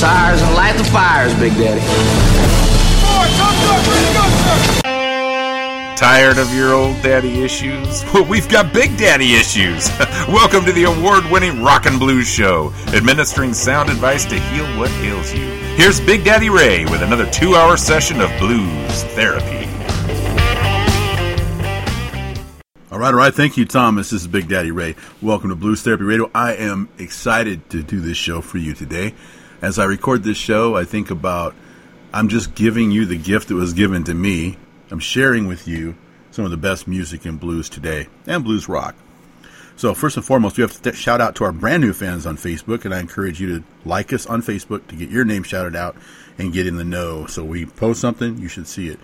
tires and light the fires, Big Daddy. Tired of your old daddy issues? Well, we've got big daddy issues. Welcome to the award winning Rock and Blues Show, administering sound advice to heal what ails you. Here's Big Daddy Ray with another two hour session of blues therapy. All right, all right. Thank you, Thomas. This is Big Daddy Ray. Welcome to Blues Therapy Radio. I am excited to do this show for you today. As I record this show, I think about I'm just giving you the gift that was given to me. I'm sharing with you some of the best music in blues today and blues rock. So, first and foremost, we have to shout out to our brand new fans on Facebook, and I encourage you to like us on Facebook to get your name shouted out and get in the know. So, we post something, you should see it.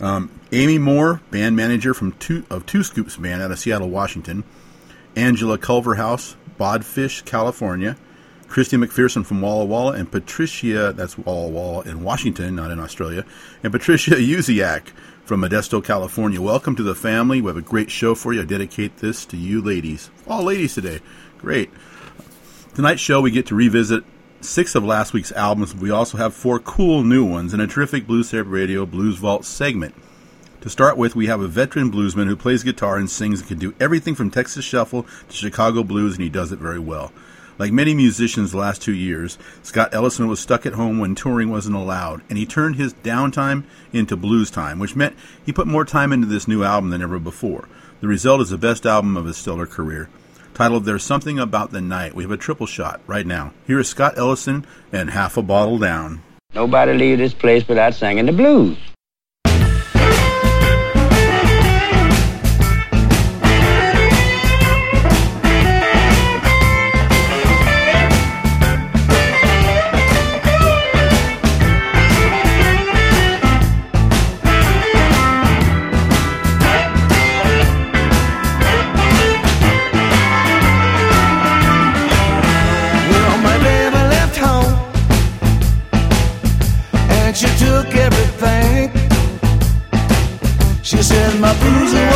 Um, Amy Moore, band manager from two, of Two Scoops Band out of Seattle, Washington. Angela Culverhouse, Bodfish, California. Christy McPherson from Walla Walla. And Patricia, that's Walla Walla in Washington, not in Australia. And Patricia Uziak from Modesto, California. Welcome to the family. We have a great show for you. I dedicate this to you ladies. All ladies today. Great. Tonight's show, we get to revisit six of last week's albums. We also have four cool new ones and a terrific Blues Therapy Radio Blues Vault segment. To start with, we have a veteran bluesman who plays guitar and sings and can do everything from Texas Shuffle to Chicago Blues, and he does it very well. Like many musicians the last two years, Scott Ellison was stuck at home when touring wasn't allowed, and he turned his downtime into blues time, which meant he put more time into this new album than ever before. The result is the best album of his stellar career titled There's Something About the Night. We have a triple shot right now. Here is Scott Ellison and Half a Bottle Down. Nobody leave this place without singing the blues.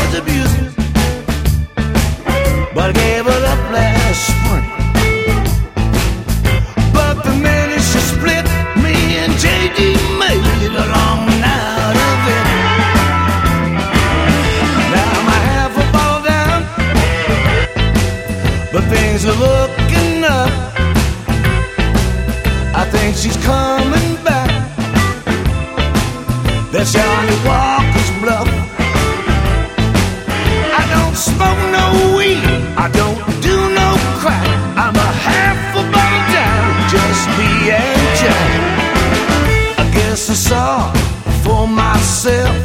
Was abusing, but I gave it up last spring. But the minute she split, me and JD made a long night of it. Now a half a ball down, but things are looking up. I think she's coming back. That's Johnny Walker's bluff. I saw for myself.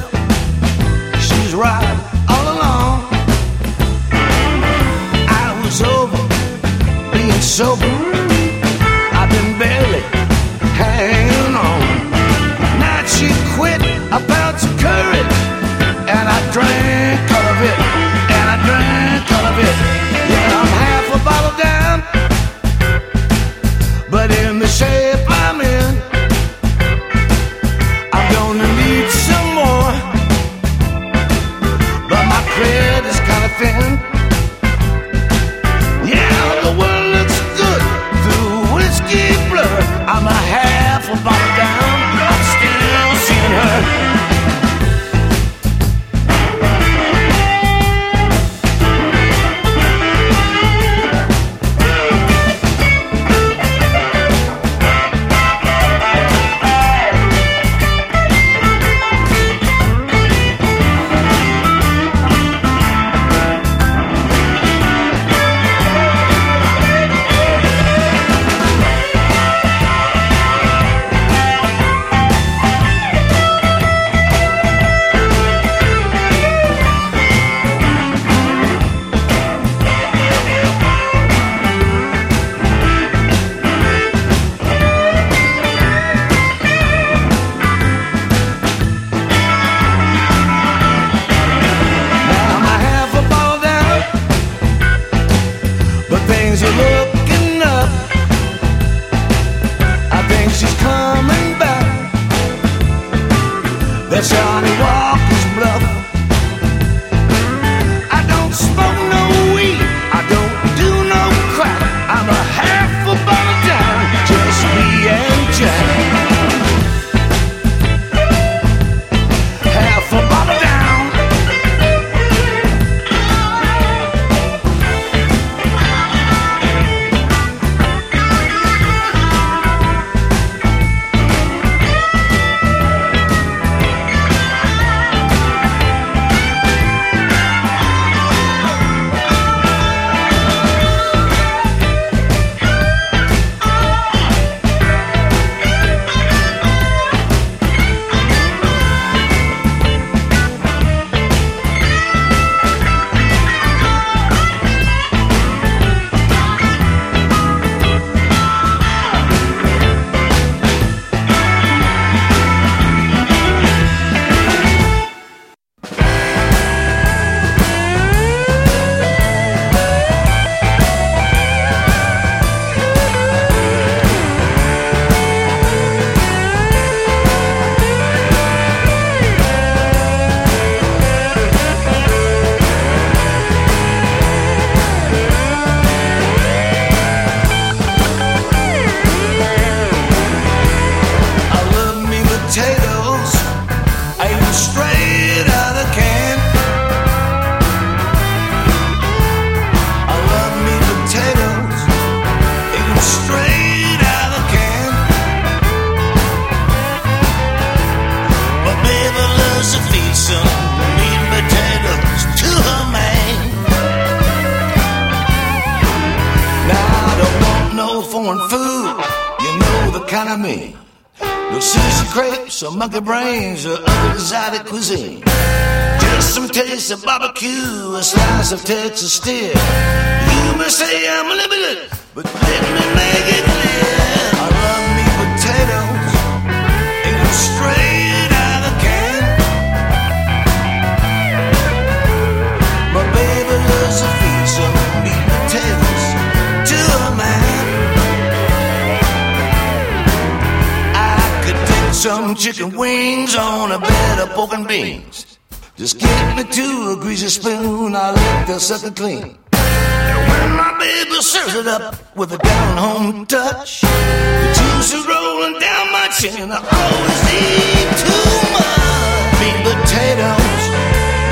Just give me to a greasy spoon, I'll lick the sucker clean. And when my baby serves it up with a down home touch, the juice is rolling down my chin. I always eat too much. Meat potatoes,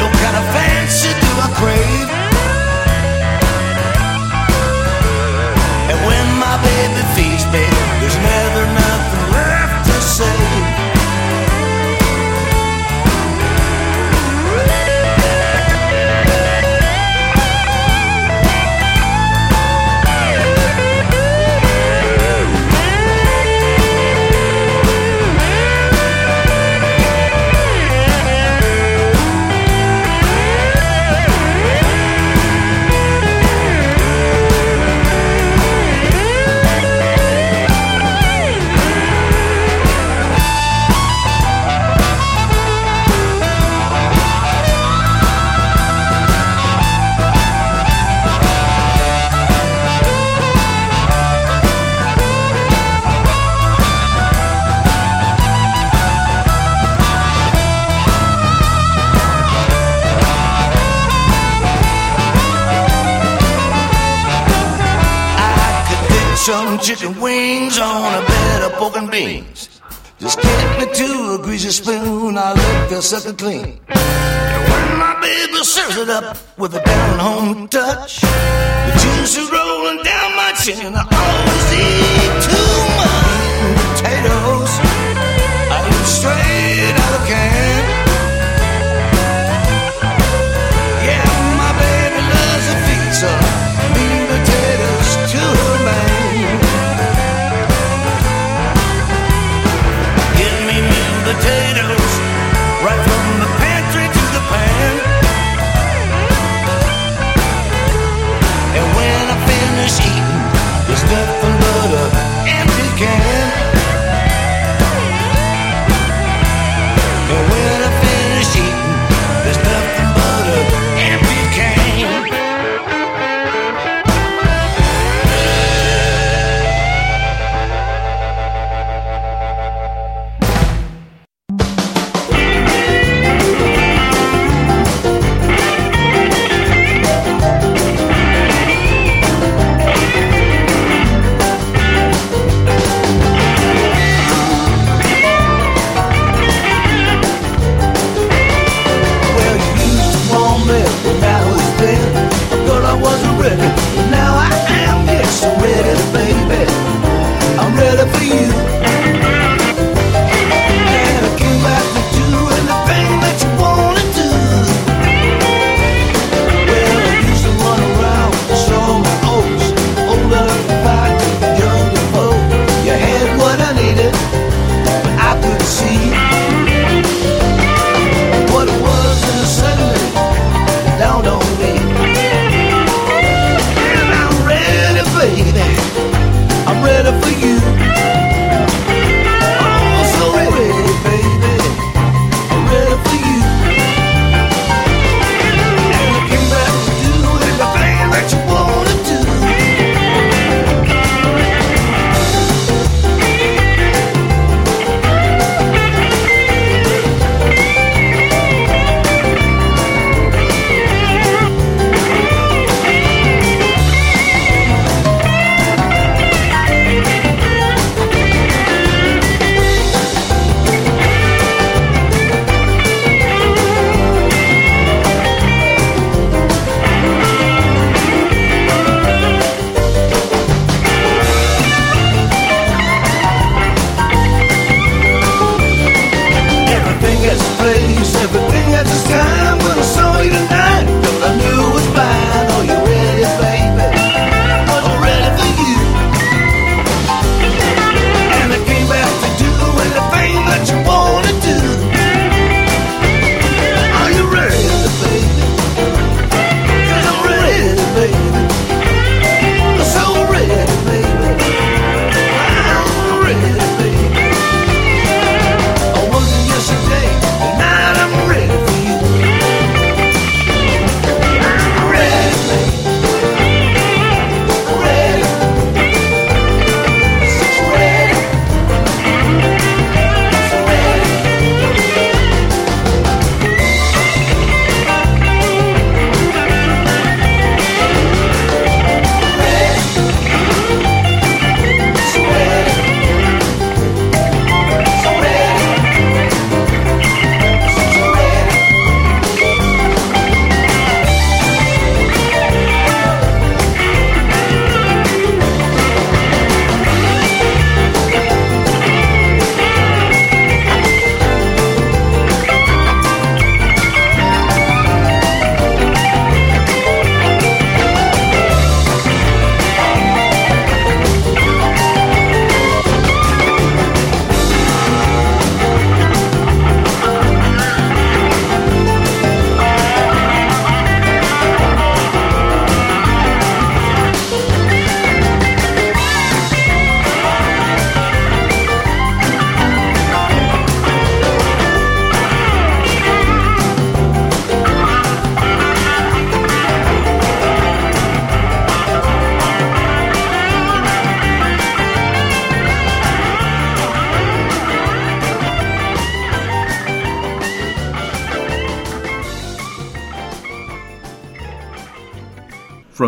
no kind of fancy do I crave. And when my baby feeds me, there's never nothing left to say. Chicken wings on a bed of pork and beans. Just get me to a greasy spoon, I'll lick the sucker clean. And when my baby serves it up with a down home touch, the juice is rolling down my chin. I always eat too much potatoes.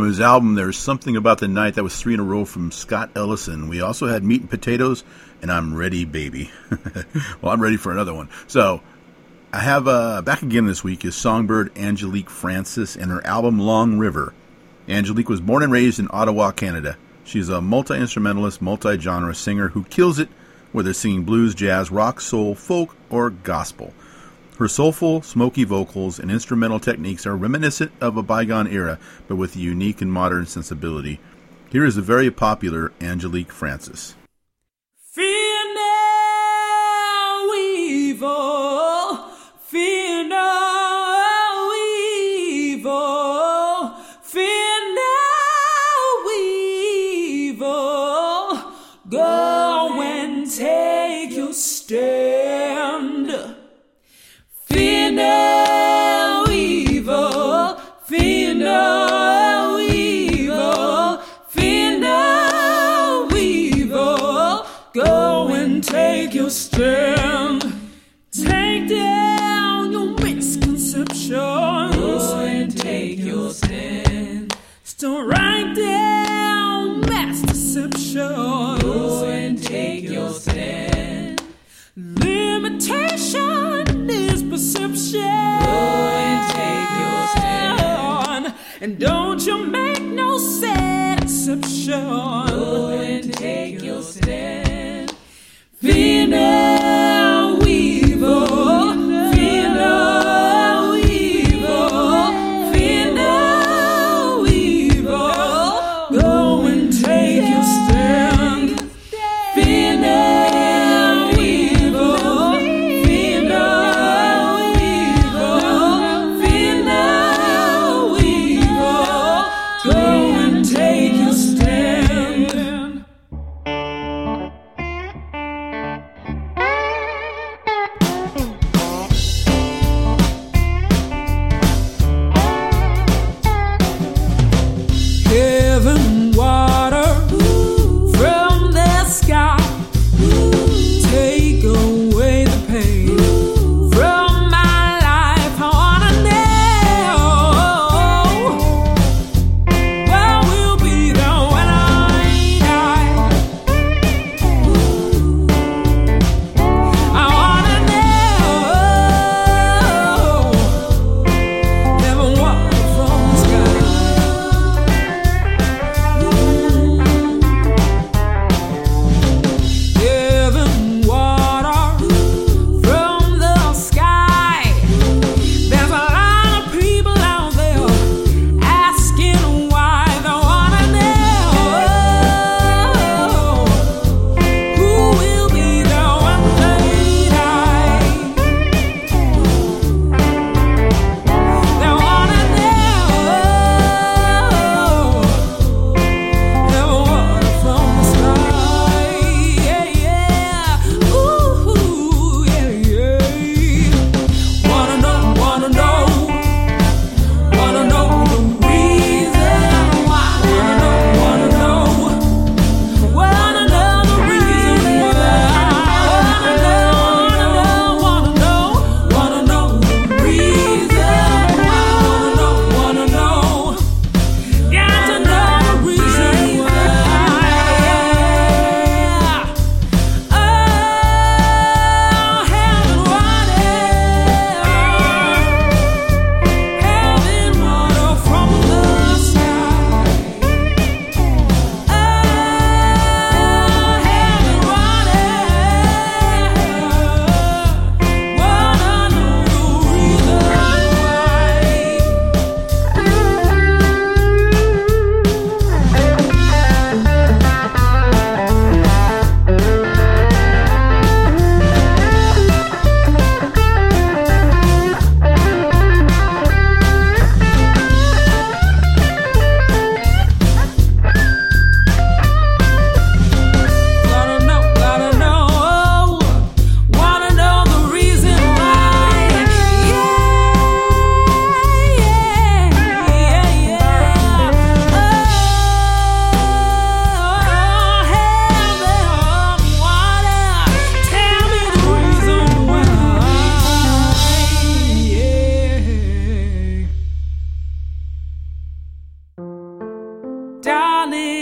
From his album There's Something About the Night. That was three in a row from Scott Ellison. We also had Meat and Potatoes and I'm Ready Baby. well, I'm ready for another one. So, I have uh, back again this week is songbird Angelique Francis and her album Long River. Angelique was born and raised in Ottawa, Canada. She's a multi instrumentalist, multi genre singer who kills it, whether singing blues, jazz, rock, soul, folk, or gospel. Her soulful, smoky vocals and instrumental techniques are reminiscent of a bygone era, but with a unique and modern sensibility. Here is the very popular Angelique Francis. Misconceptions. Go and take your stand. Don't write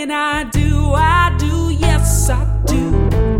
Darling, I do, I do, yes, I do.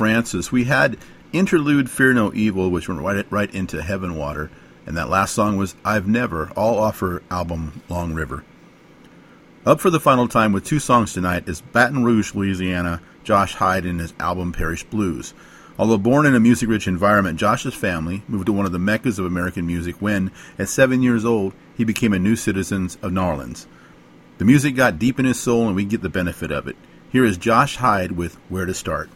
Francis. We had Interlude Fear No Evil, which went right, right into Heaven Water. And that last song was I've Never, all off her album Long River. Up for the final time with two songs tonight is Baton Rouge, Louisiana, Josh Hyde and his album Parish Blues. Although born in a music rich environment, Josh's family moved to one of the meccas of American music when, at seven years old, he became a new citizen of New Orleans. The music got deep in his soul and we get the benefit of it. Here is Josh Hyde with Where to Start.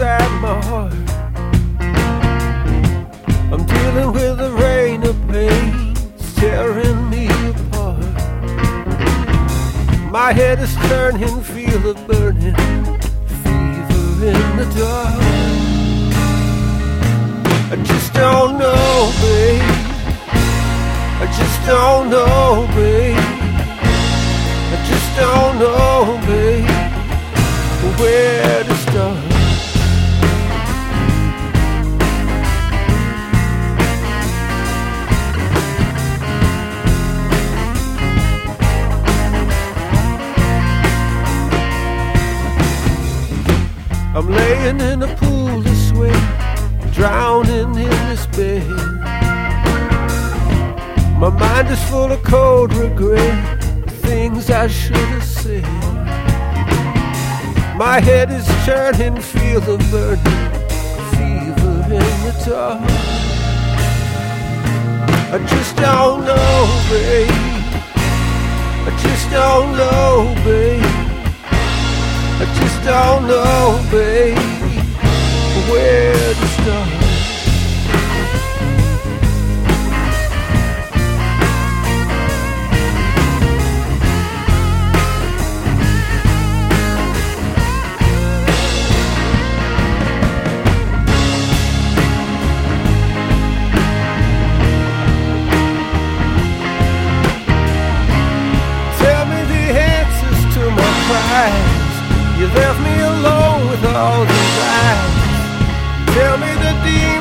Inside my heart. I'm dealing with a rain of pain, tearing me apart. My head is turning, feel a burning fever in the dark. I just don't know, babe. I just don't know, babe. I just don't know, babe, where to Laying in a pool of sweat, drowning in this bed. My mind is full of cold regret, things I should have said. My head is turning, feel the burning fever in the dark. I just don't know, babe. I just don't know, babe. I just don't know, babe, where to start. Tell me the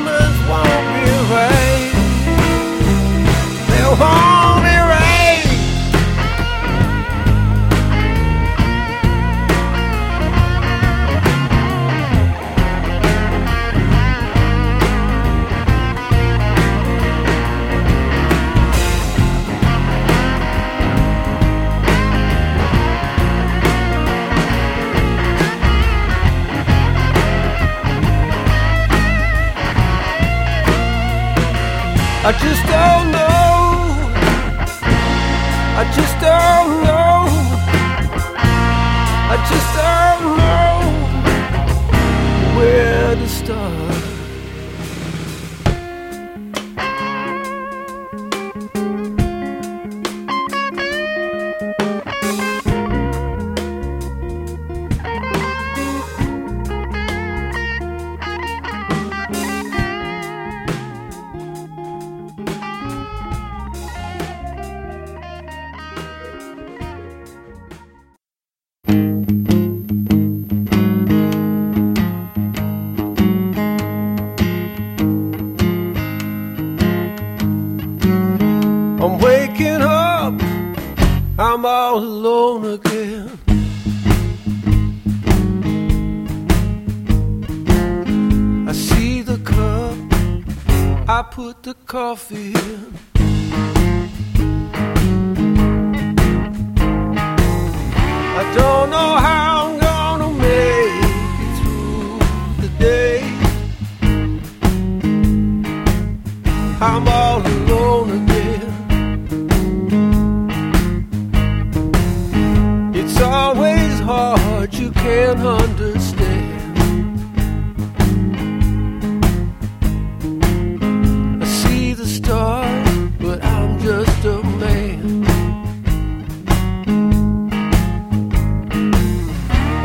coffee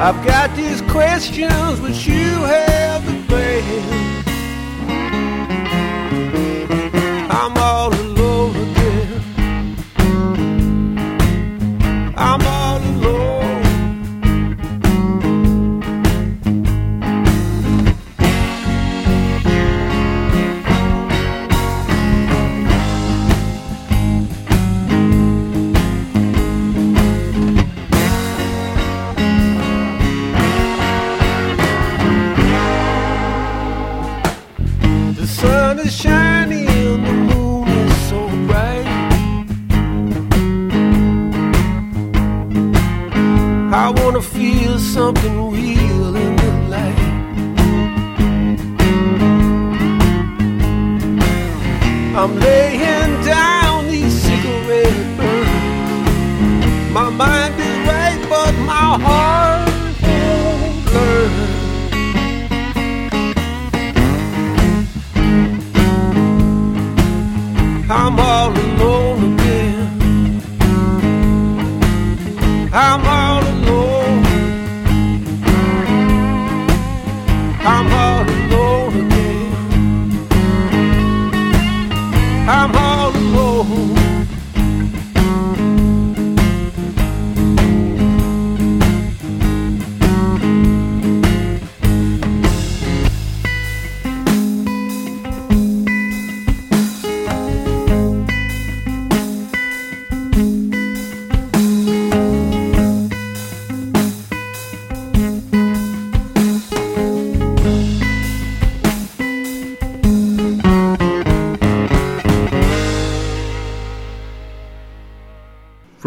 I've got these questions, but you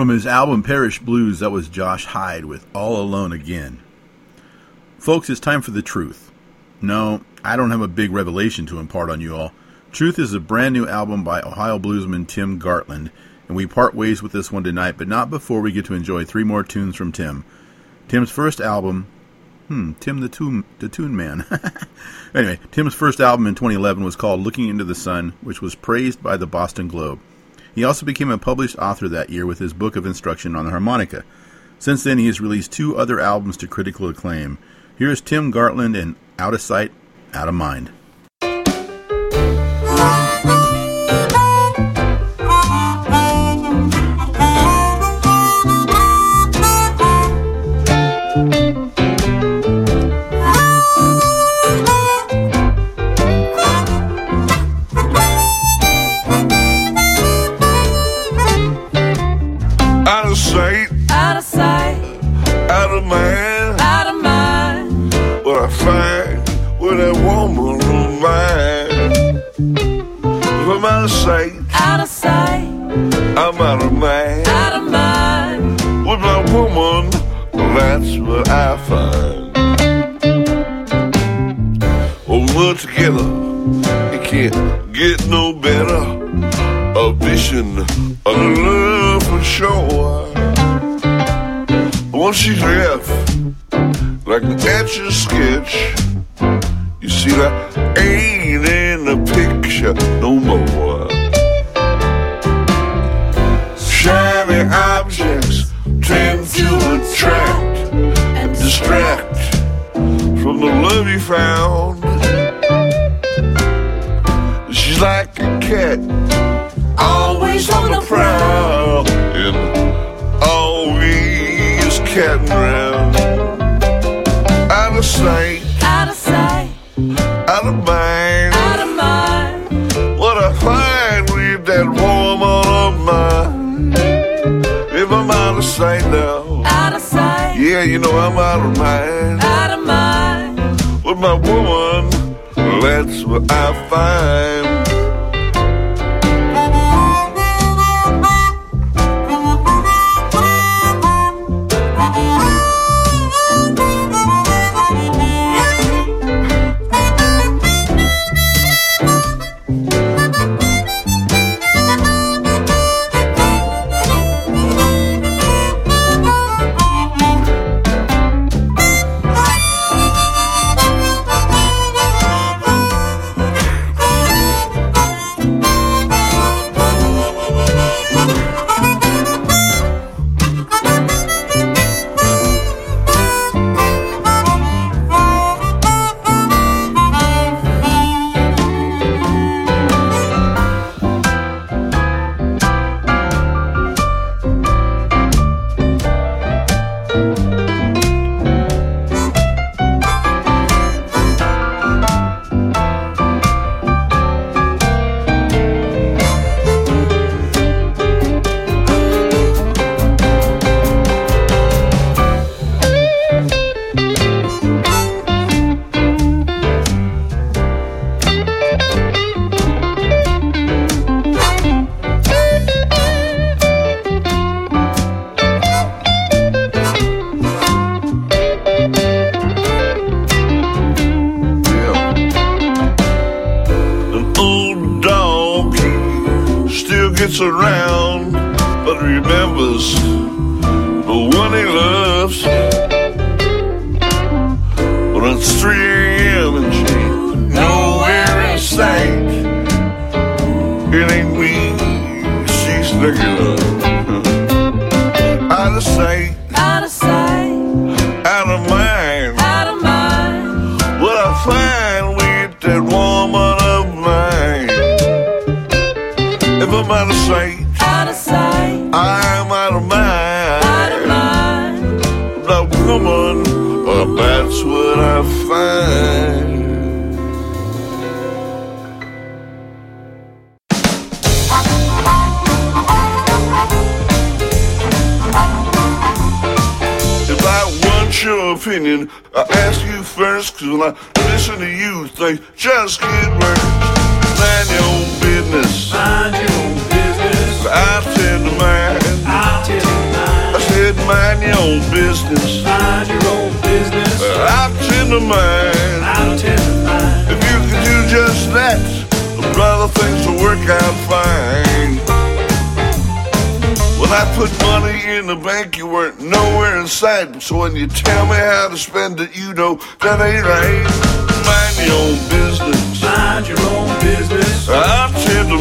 From his album Parish Blues, that was Josh Hyde with All Alone Again. Folks, it's time for the truth. No, I don't have a big revelation to impart on you all. Truth is a brand new album by Ohio bluesman Tim Gartland, and we part ways with this one tonight, but not before we get to enjoy three more tunes from Tim. Tim's first album, hmm, Tim the Tune, the Tune Man. anyway, Tim's first album in 2011 was called Looking into the Sun, which was praised by the Boston Globe. He also became a published author that year with his book of instruction on the harmonica. Since then, he has released two other albums to critical acclaim. Here's Tim Gartland in Out of Sight, Out of Mind. Of sight, out of sight, I'm out of mind. out of mind. With my woman, that's what I find. When we're together, it can't get no better. A vision of love for sure. Once she's left, like an etch a sketch, you see that ain't in the picture distract from the love you found. She's like a cat, always on the prowl, and always catting around. You know I'm out of mind. out of mind. With my woman, that's what I find.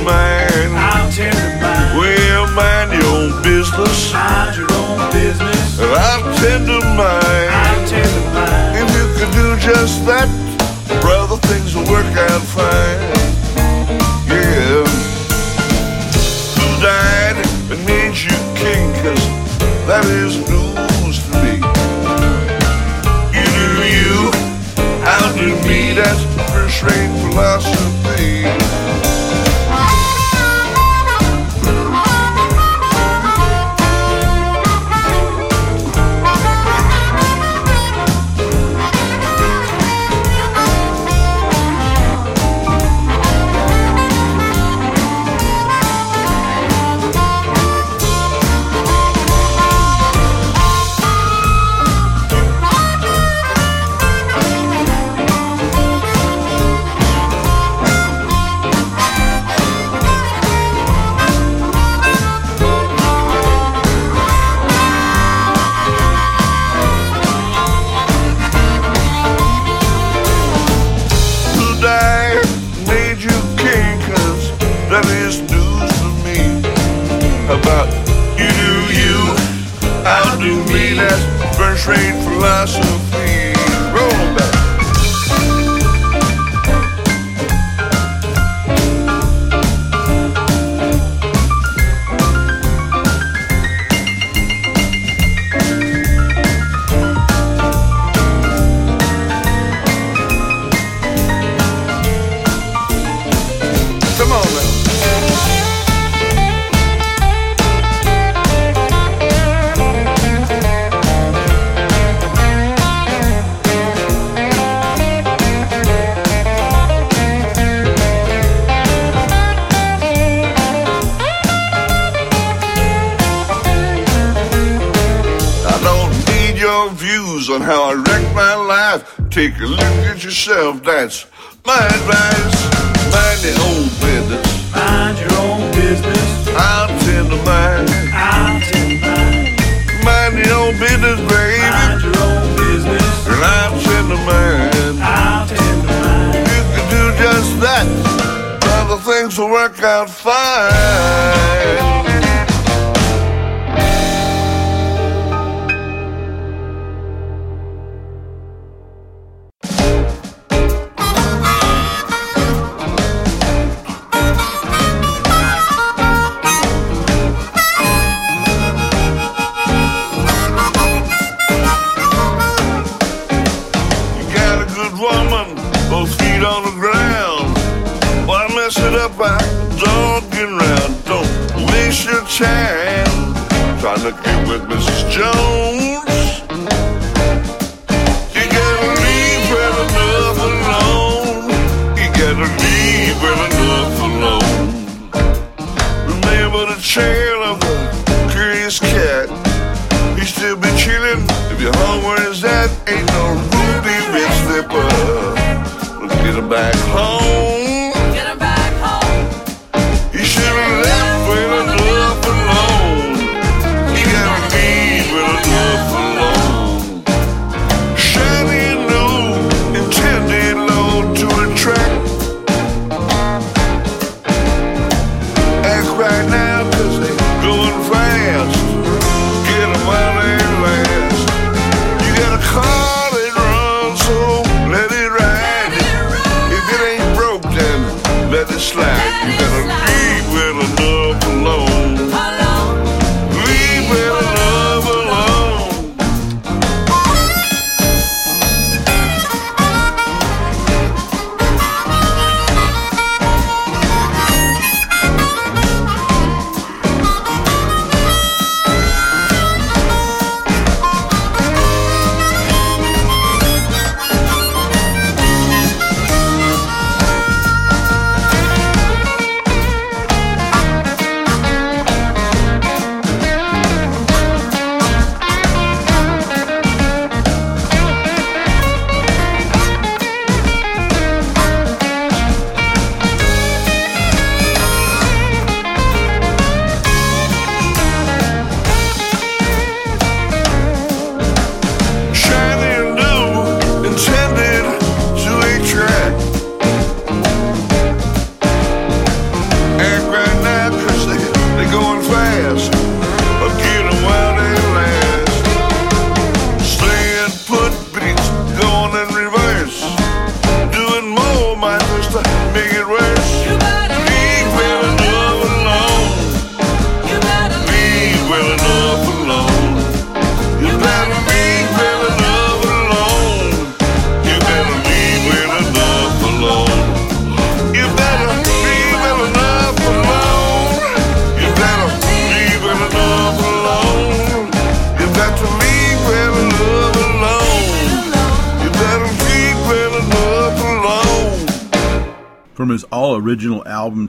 Tend to mind. I'll tell you mine. Well, mind your own business. Mind your own business. I tend to mind. I'll tell you mine. If you could do just that, brother, things will work out fine.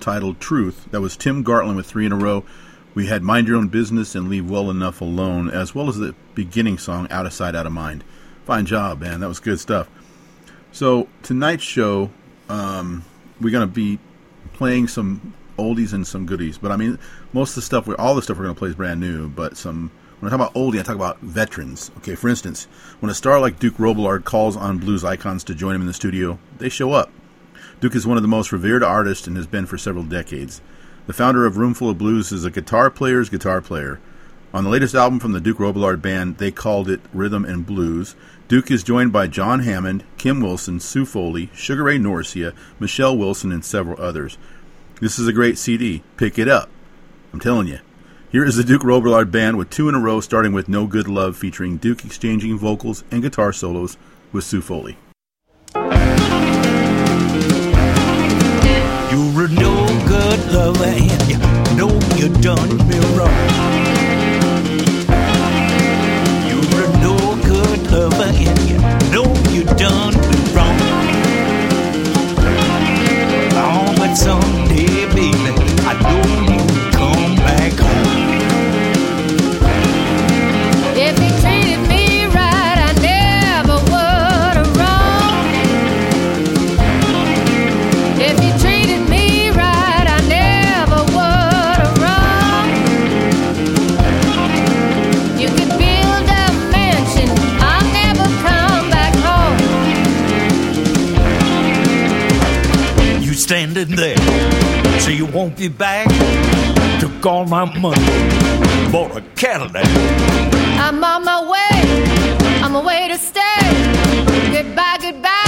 titled Truth. That was Tim Gartland with three in a row. We had Mind Your Own Business and Leave Well Enough Alone, as well as the beginning song Out of Sight, Out of Mind. Fine job, man. That was good stuff. So, tonight's show, um, we're going to be playing some oldies and some goodies. But I mean, most of the stuff, we, all the stuff we're going to play is brand new, but some. When I talk about oldie, I talk about veterans. Okay, for instance, when a star like Duke Robillard calls on blues icons to join him in the studio, they show up. Duke is one of the most revered artists and has been for several decades. The founder of Roomful of Blues is a guitar player's guitar player. On the latest album from the Duke Robillard Band, they called it Rhythm and Blues. Duke is joined by John Hammond, Kim Wilson, Sue Foley, Sugar Ray Norcia, Michelle Wilson, and several others. This is a great CD. Pick it up. I'm telling you. Here is the Duke Robillard Band with two in a row, starting with No Good Love, featuring Duke exchanging vocals and guitar solos with Sue Foley. Good lover and you know you done me wrong. You're no good lover and you know you done me wrong. Oh, but someday, baby, I know standing there, so you won't be back. Took all my money, bought a Cadillac. I'm on my way, I'm away to stay. Goodbye, goodbye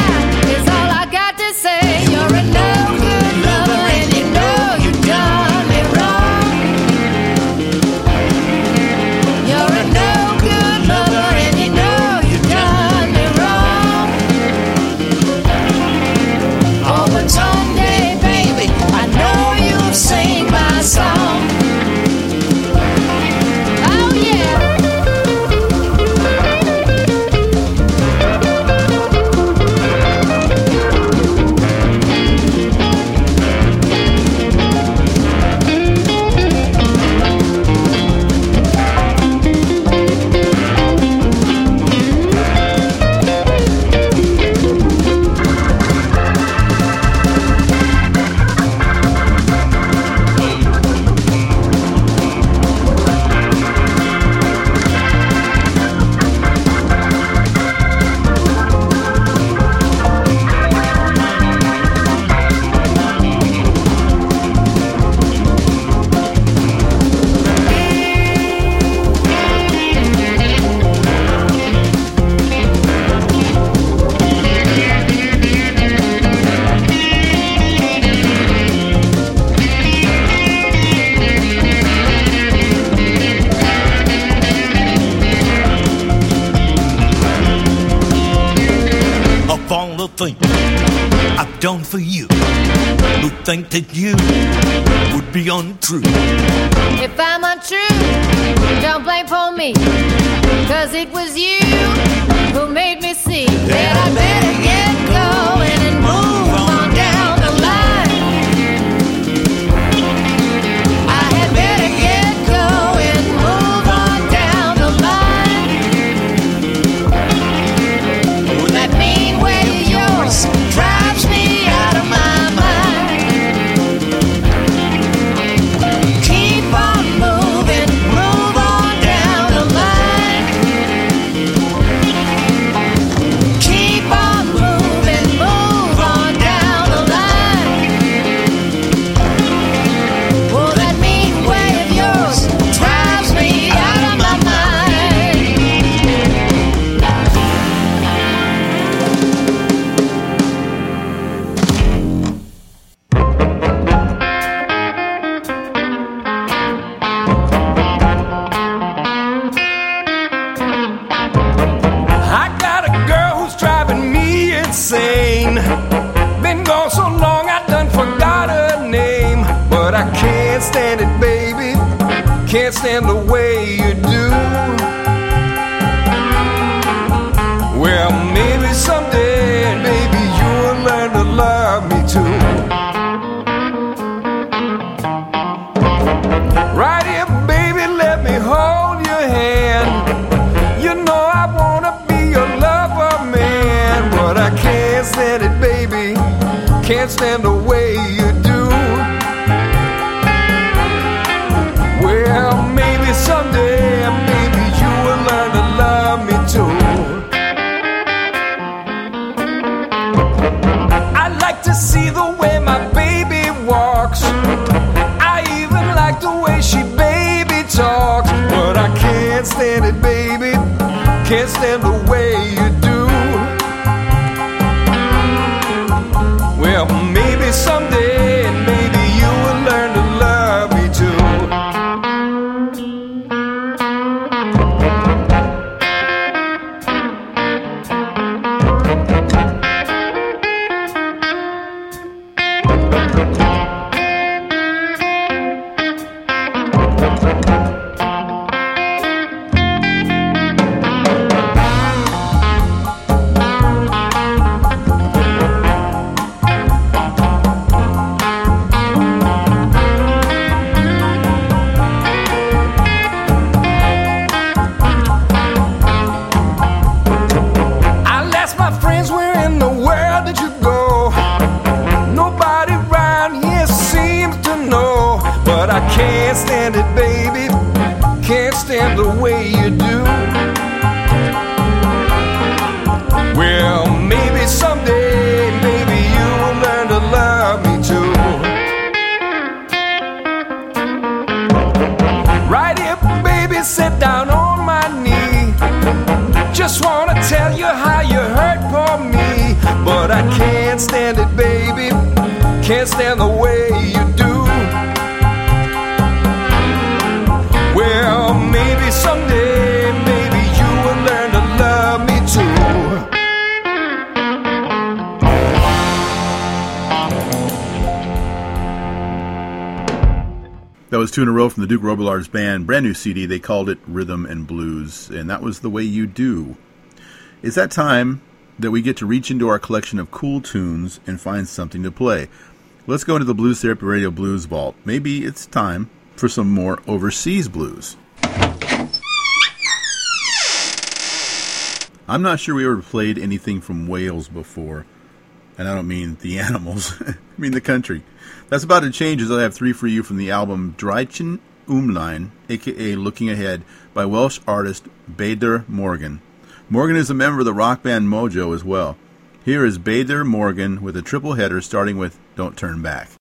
think that you would be untrue? If I'm untrue, don't blame for me. Cause it was you who made stand the way Duke Robillard's band, brand new CD. They called it Rhythm and Blues, and that was the way you do. It's that time that we get to reach into our collection of cool tunes and find something to play. Let's go into the Blues Therapy Radio Blues Vault. Maybe it's time for some more overseas blues. I'm not sure we ever played anything from Wales before, and I don't mean the animals, I mean the country. That's about to change as I have three for you from the album Dreichen Umlein, aka Looking Ahead, by Welsh artist Bader Morgan. Morgan is a member of the rock band Mojo as well. Here is Bader Morgan with a triple header starting with Don't Turn Back.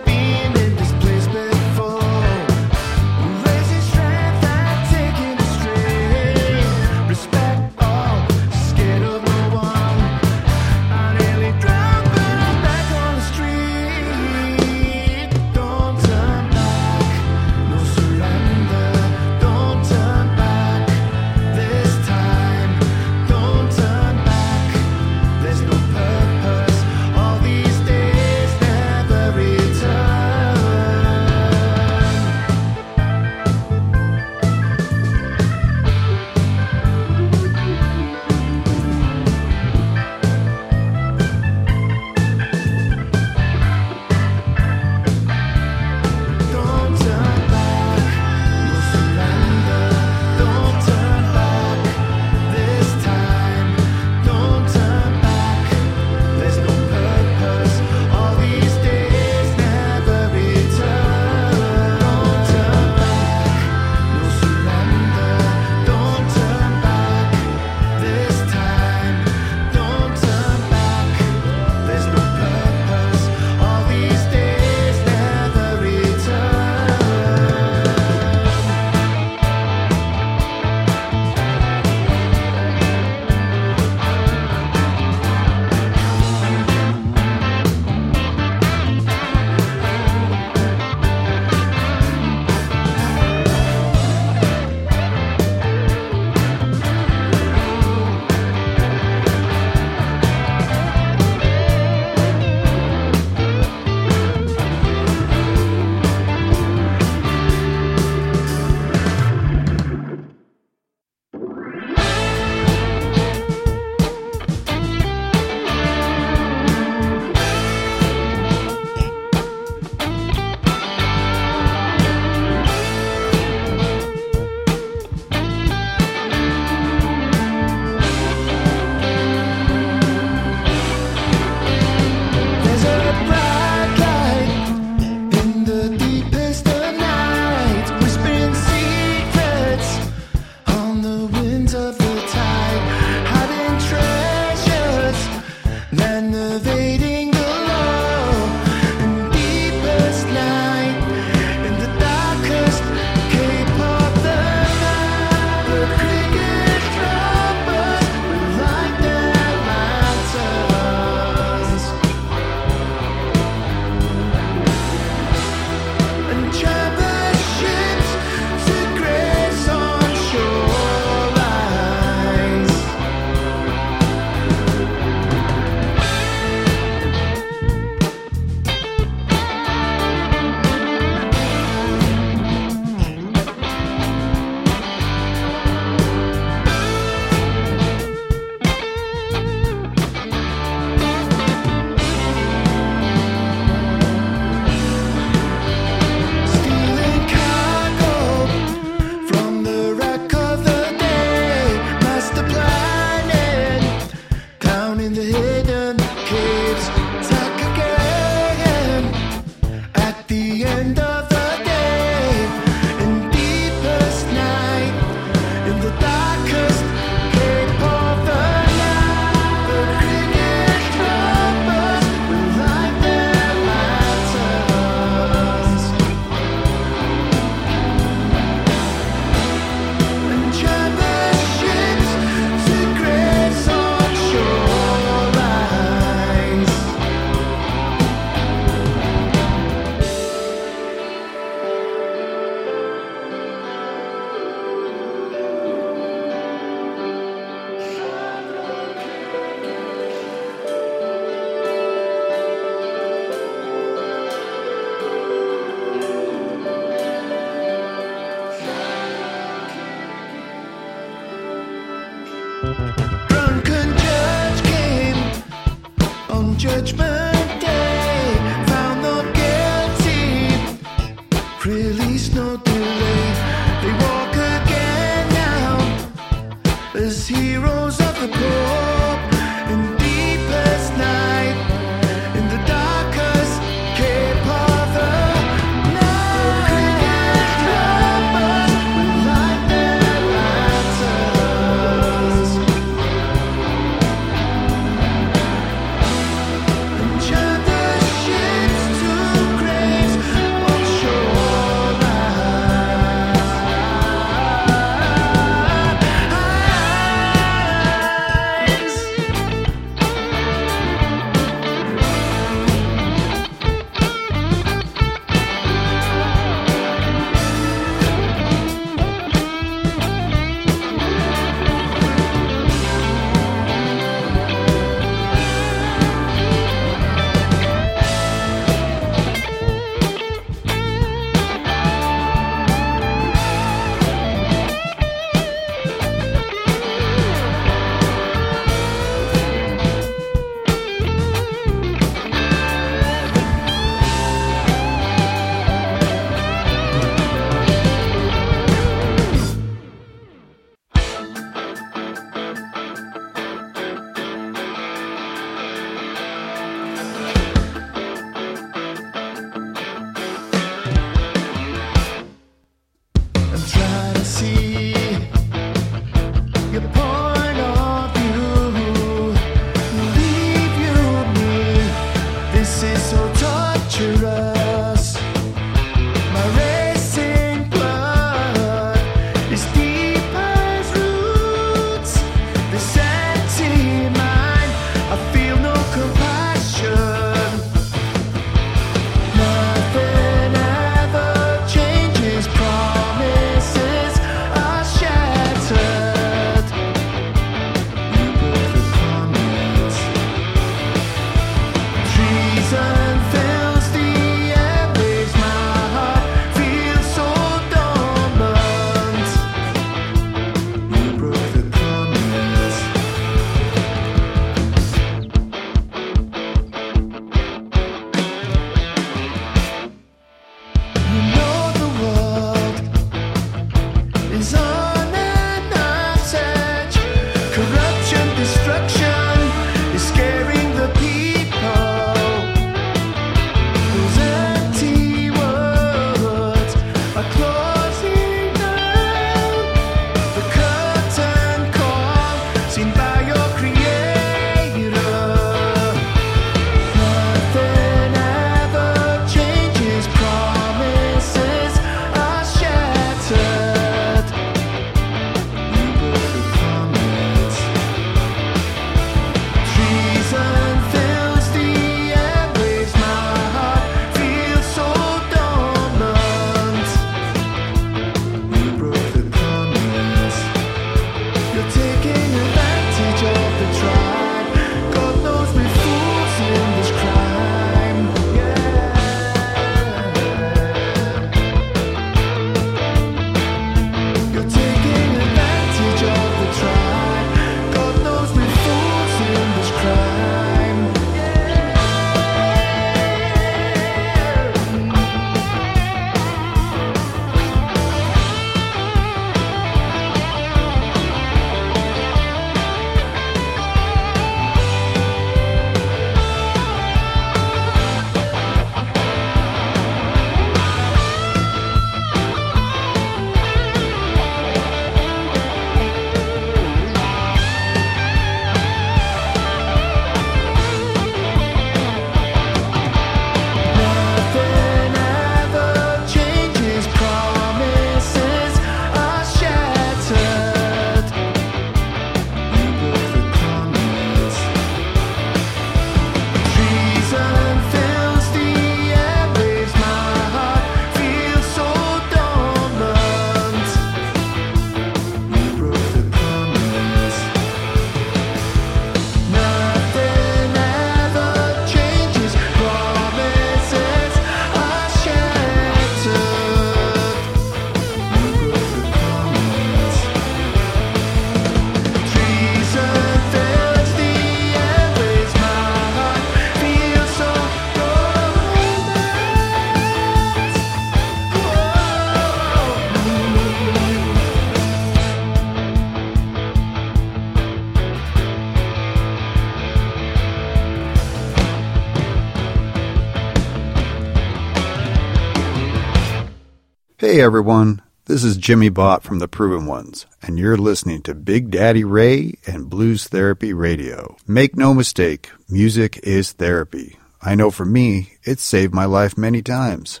Hey everyone, this is Jimmy Bott from The Proven Ones, and you're listening to Big Daddy Ray and Blues Therapy Radio. Make no mistake, music is therapy. I know for me, it's saved my life many times.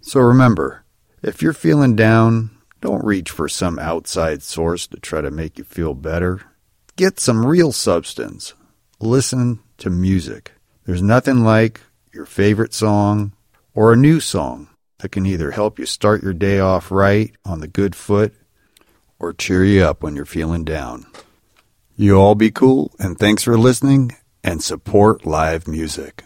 So remember, if you're feeling down, don't reach for some outside source to try to make you feel better. Get some real substance. Listen to music. There's nothing like your favorite song or a new song that can either help you start your day off right on the good foot or cheer you up when you're feeling down. You all be cool, and thanks for listening and support live music.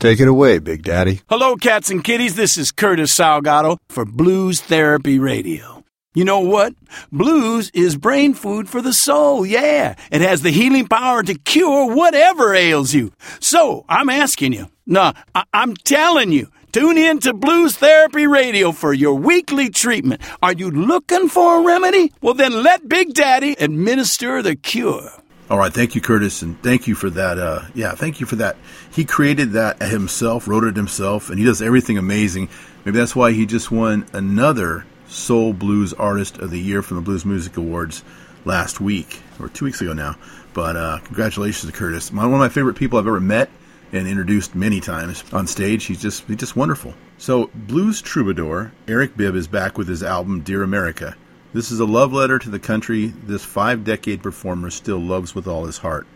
Take it away, Big Daddy. Hello, cats and kitties. This is Curtis Salgado for Blues Therapy Radio. You know what? Blues is brain food for the soul. Yeah. It has the healing power to cure whatever ails you. So I'm asking you. No, I- I'm telling you. Tune in to Blues Therapy Radio for your weekly treatment. Are you looking for a remedy? Well, then let Big Daddy administer the cure. All right, thank you, Curtis, and thank you for that. Uh, yeah, thank you for that. He created that himself, wrote it himself, and he does everything amazing. Maybe that's why he just won another Soul Blues Artist of the Year from the Blues Music Awards last week or two weeks ago now. But uh, congratulations to Curtis, one of my favorite people I've ever met and introduced many times on stage. He's just he's just wonderful. So, blues troubadour Eric Bibb is back with his album Dear America. This is a love letter to the country this five decade performer still loves with all his heart.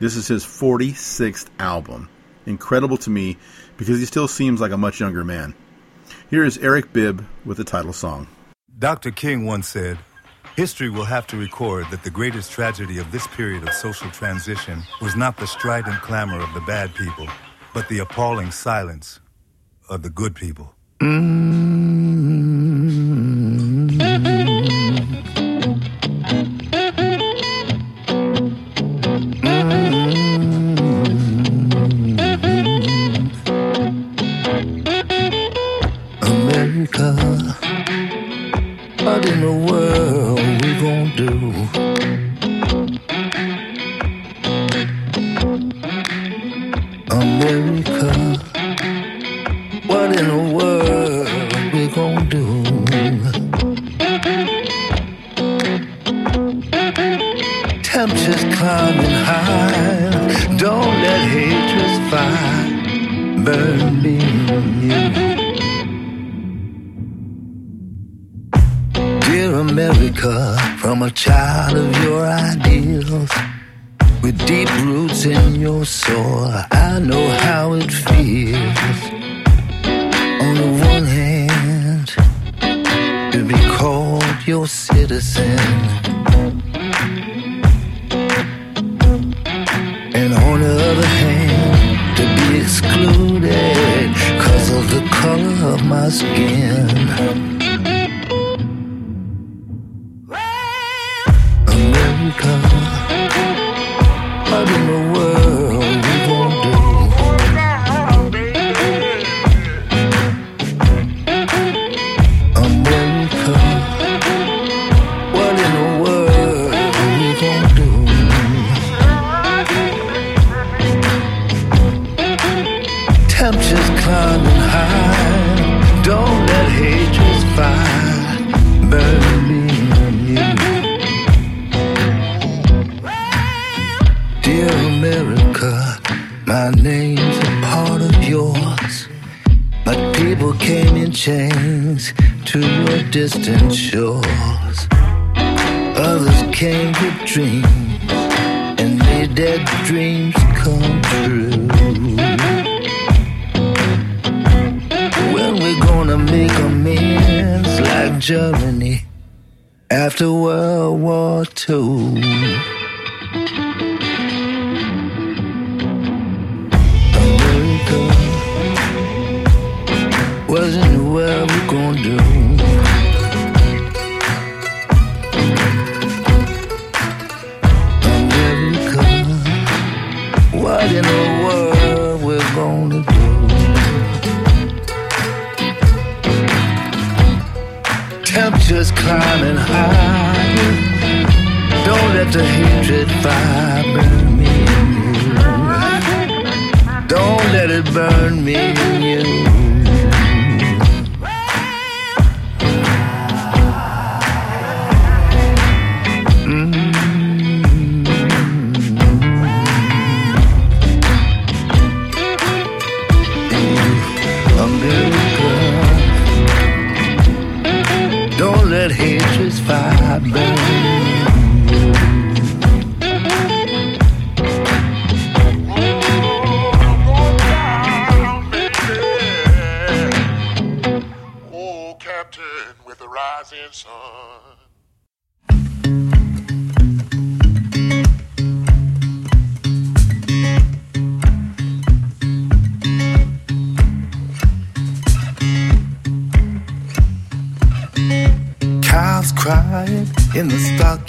This is his 46th album. Incredible to me because he still seems like a much younger man. Here is Eric Bibb with the title song. Dr. King once said, History will have to record that the greatest tragedy of this period of social transition was not the strident clamor of the bad people, but the appalling silence of the good people. America,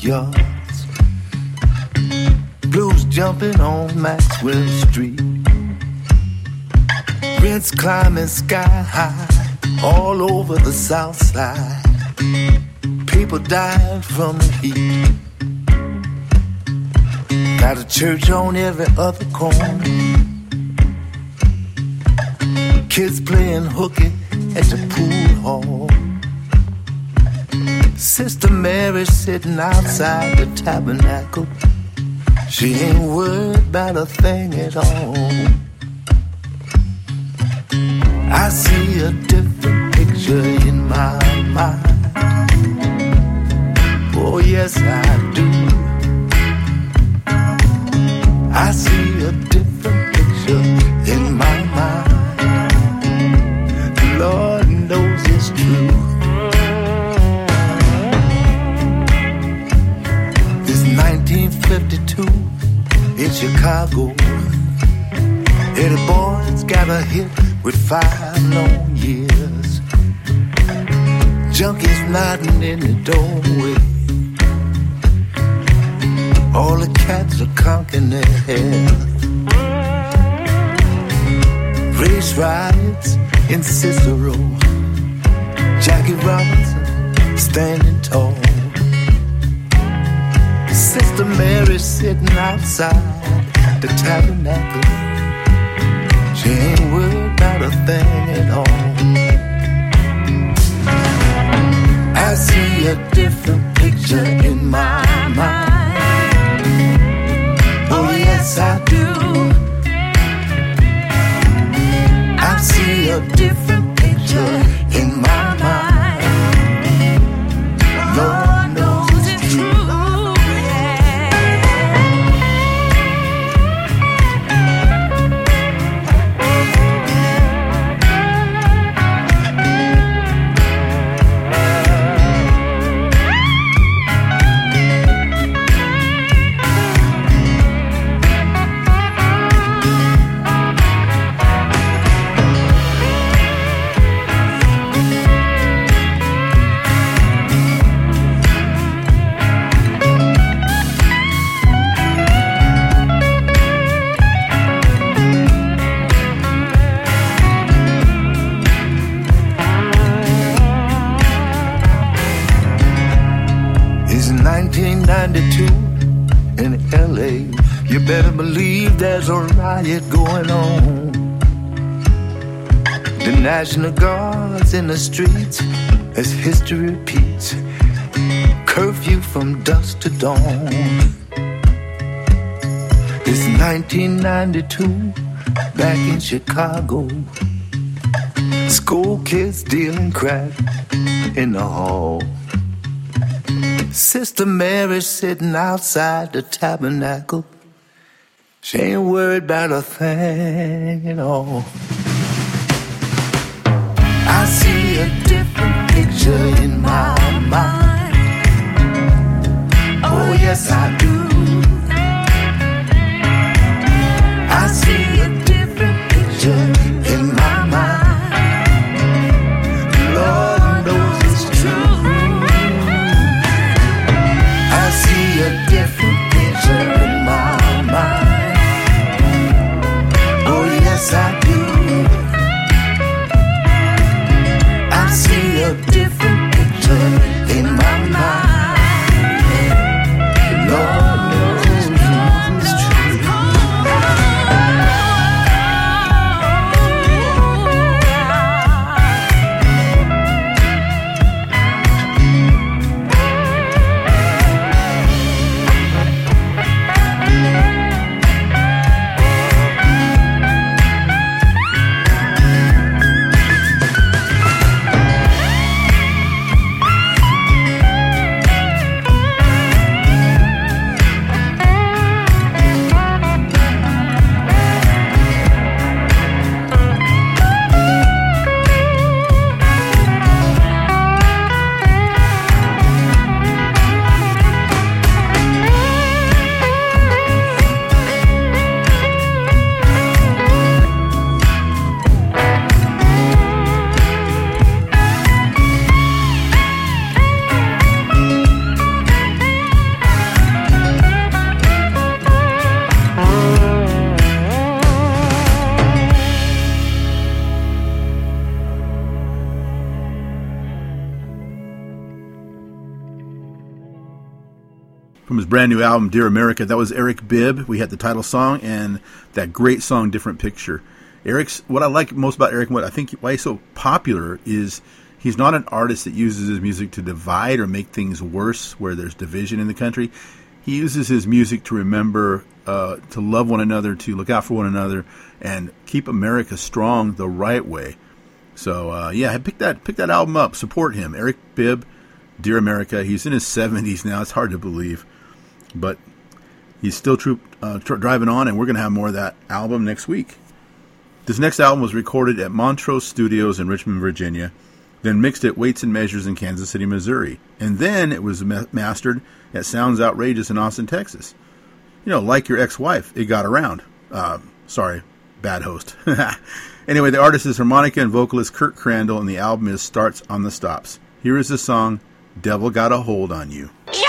stockyards. Blues jumping on Maxwell Street. Rents climbing sky high all over the south side. People dying from the heat. Got a church on every other corner. Kids playing hooky at the pool hall. Sister Mary sitting outside the tabernacle. She ain't worried about a thing at all. I see a different picture in my mind. Oh, yes, I do. I see a different picture in my Chicago. Eddie Boyd's got a hit with five long years. Junkies nodding in the doorway. All the cats are conking their hair. Race riots in Cicero. Jackie Robinson standing tall. Sister Mary sitting outside the tabernacle. She ain't worried about a thing at all. I see a different picture in my mind. Oh, yes, I do. I see a different picture in my mind. There's a riot going on. The National Guard's in the streets as history repeats. Curfew from dusk to dawn. It's 1992 back in Chicago. School kids dealing crack in the hall. Sister Mary sitting outside the tabernacle. She ain't worried about a thing at all. I see a different picture in my mind. Oh, yes, I do. Brand new album Dear America. That was Eric Bibb. We had the title song and that great song Different Picture. Eric's what I like most about Eric, what I think why he's so popular is he's not an artist that uses his music to divide or make things worse where there's division in the country. He uses his music to remember uh, to love one another, to look out for one another, and keep America strong the right way. So uh, yeah, pick that pick that album up. Support him, Eric Bibb, Dear America. He's in his 70s now. It's hard to believe, but he's still troop, uh, tr- driving on, and we're going to have more of that album next week. This next album was recorded at Montrose Studios in Richmond, Virginia, then mixed at Weights and Measures in Kansas City, Missouri, and then it was ma- mastered at Sounds Outrageous in Austin, Texas. You know, like your ex-wife, it got around. Uh, sorry, bad host. anyway, the artist is harmonica and vocalist Kurt Crandall, and the album is Starts on the Stops. Here is the song "Devil Got a Hold on You." Yo,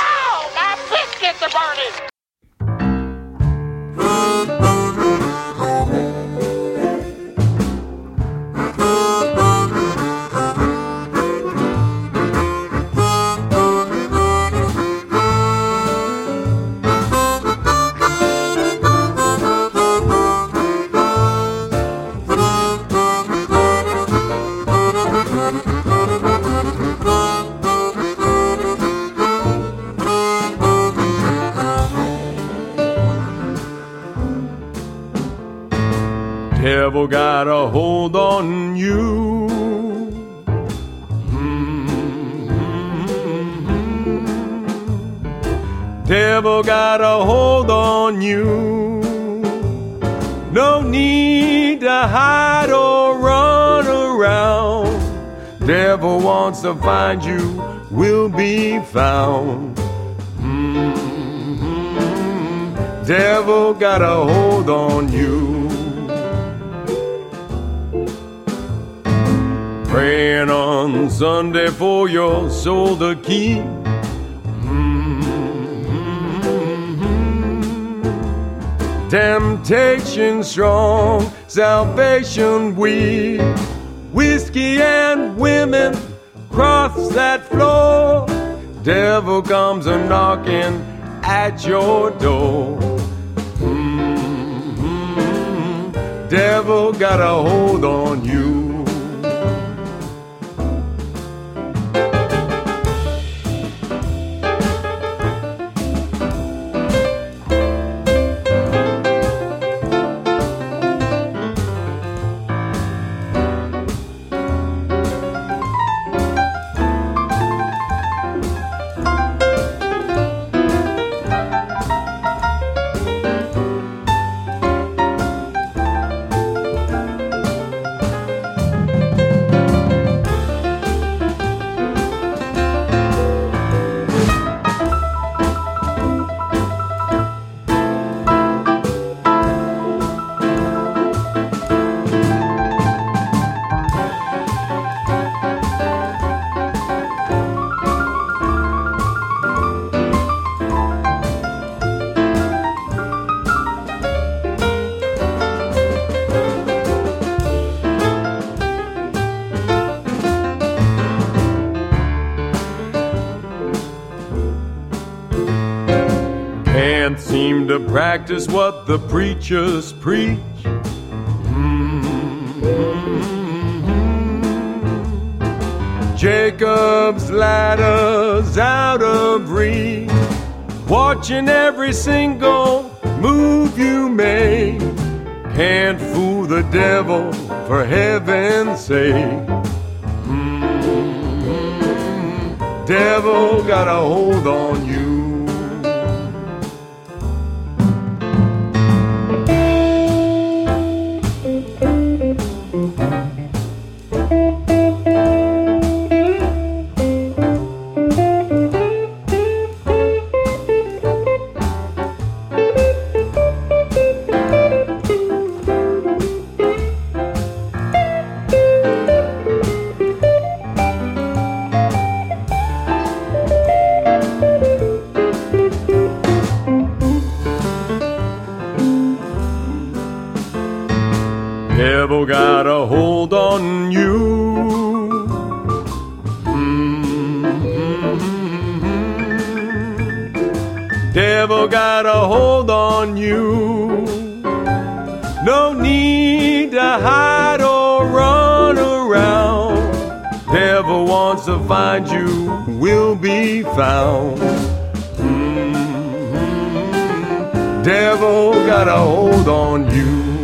Devil got a hold on you. Devil got a hold on you. No need to hide or run around. Devil wants to find you, will be found. Hmm, hmm, hmm. Devil got a hold on you. Praying on Sunday for your soul to keep. Mm-hmm. Temptation strong, salvation weak. Whiskey and women cross that floor. Devil comes a knocking at your door. Mm-hmm. Devil got a hold on you. Practice what the preachers preach. Mm-hmm. Jacob's ladder's out of reach. Watching every single move you make. Can't fool the devil for heaven's sake. Mm-hmm. Devil got a hold on be found. Mhm. Devil got a hold on you.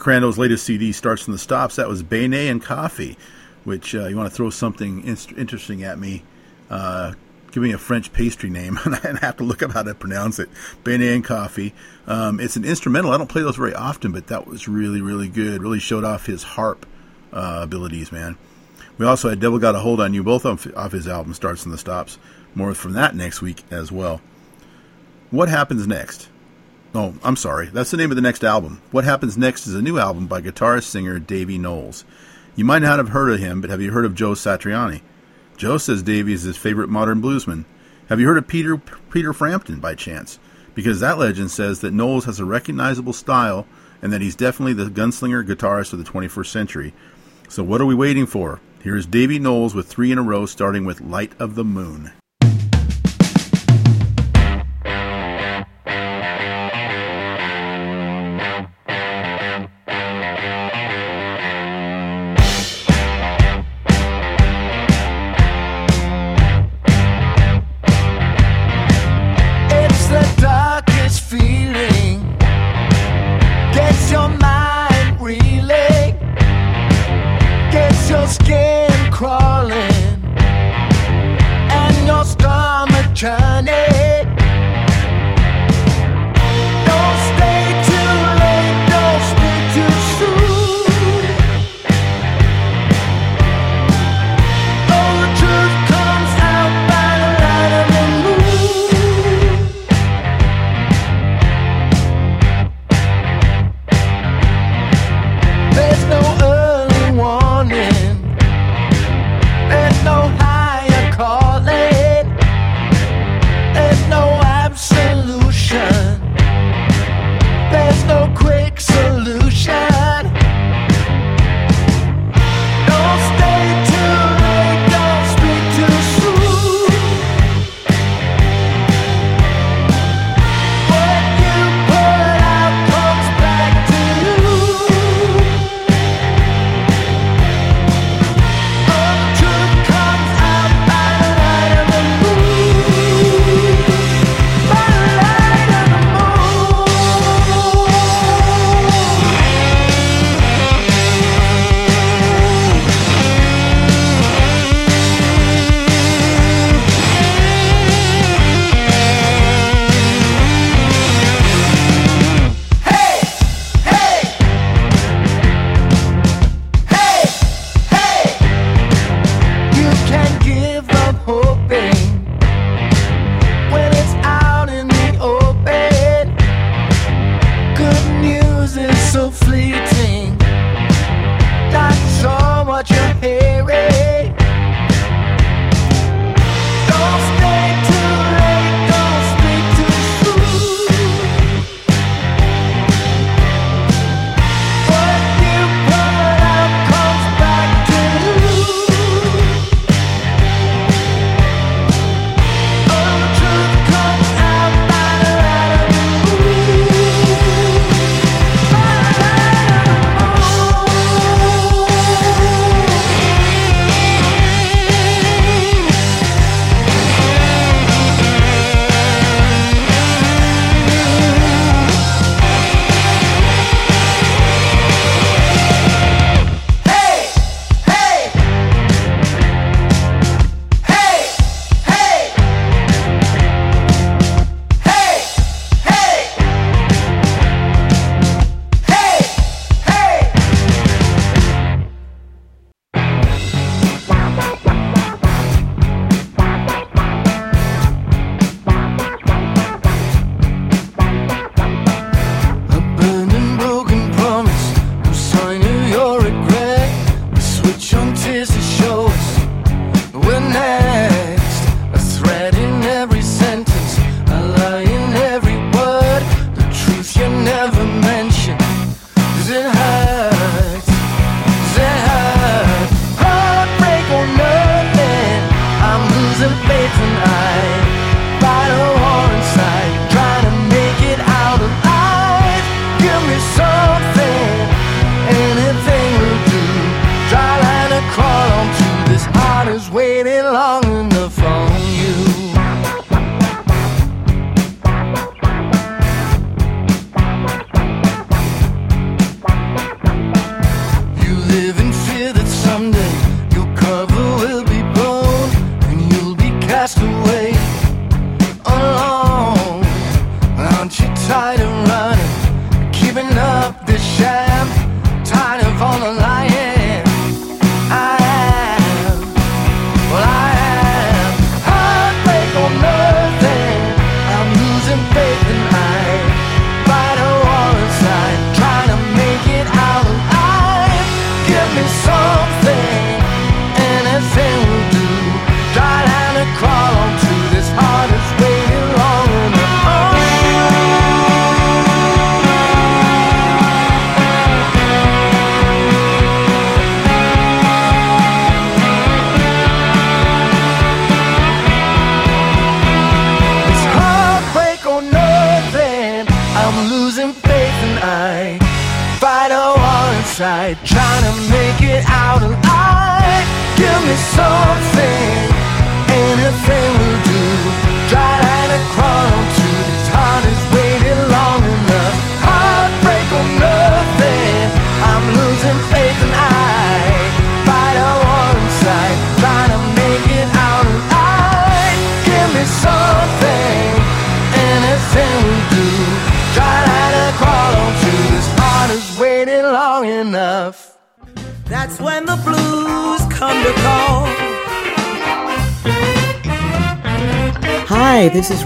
Crandall's latest CD, Starts from the Stops, that was Beignet and Coffee, which uh, you want to throw something in- interesting at me. Uh, give me a French pastry name, and I have to look up how to pronounce it. Beignet and Coffee. Um, it's an instrumental. I don't play those very often, but that was really, really good. Really showed off his harp uh, abilities, man. We also had Devil Got a Hold on You, both off, his album, Starts and the Stops. More from that next week as well. What happens next? Oh, I'm sorry. That's the name of the next album. What Happens Next is a new album by guitarist singer Davey Knowles. You might not have heard of him, but have you heard of Joe Satriani? Joe says Davey is his favorite modern bluesman. Have you heard of Peter Peter Frampton by chance? Because that legend says that Knowles has a recognizable style and that he's definitely the gunslinger guitarist of the 21st century. So what are we waiting for? Here is Davey Knowles with three in a row, starting with Light of the Moon.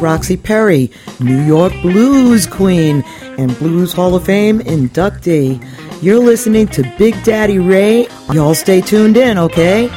Roxy Perry, New York Blues Queen, and Blues Hall of Fame inductee. You're listening to Big Daddy Ray. Y'all stay tuned in, okay?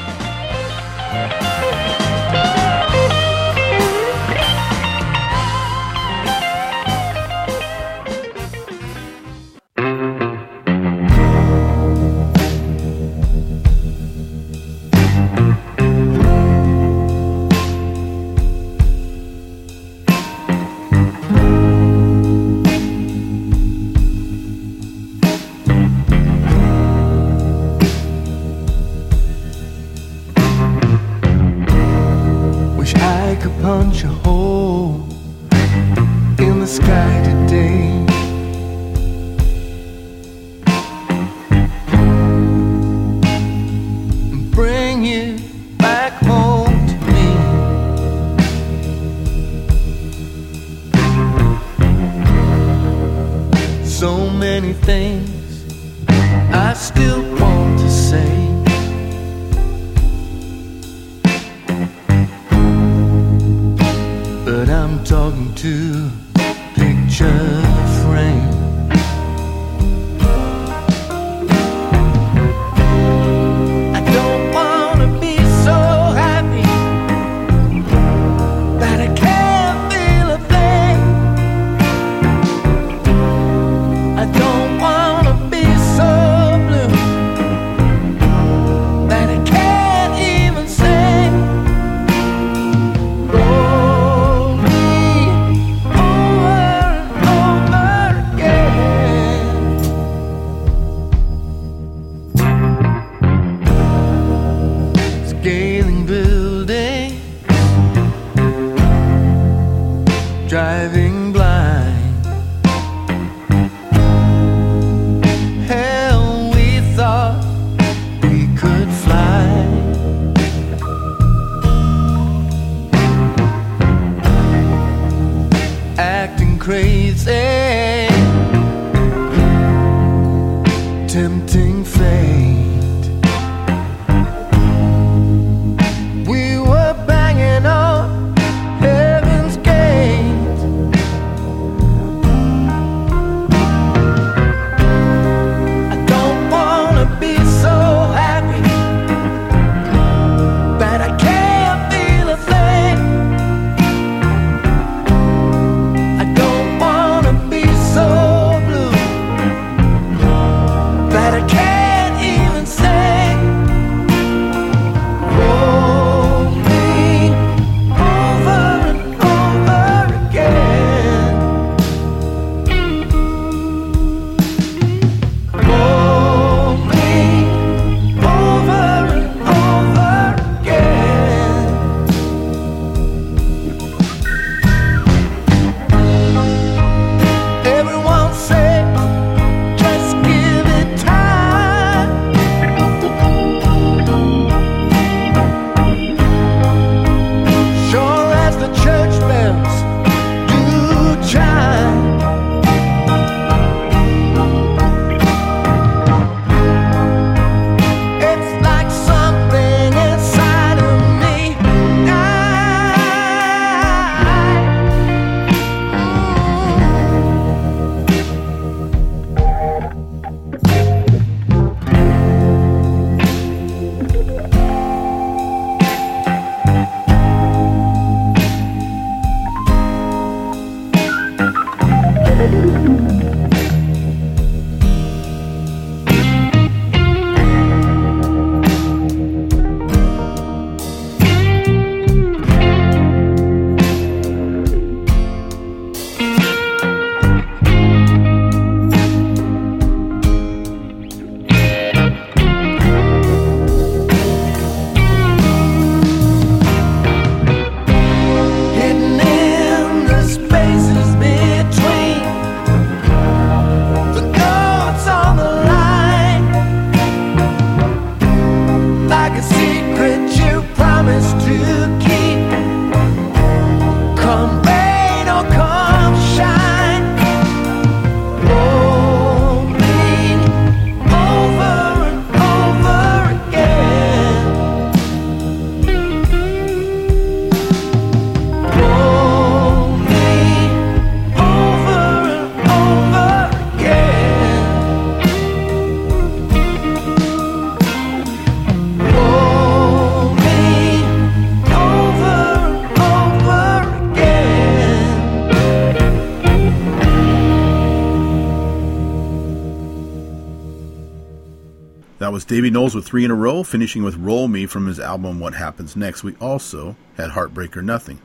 Finishing with Roll Me from his album What Happens Next. We also had Heartbreak or Nothing.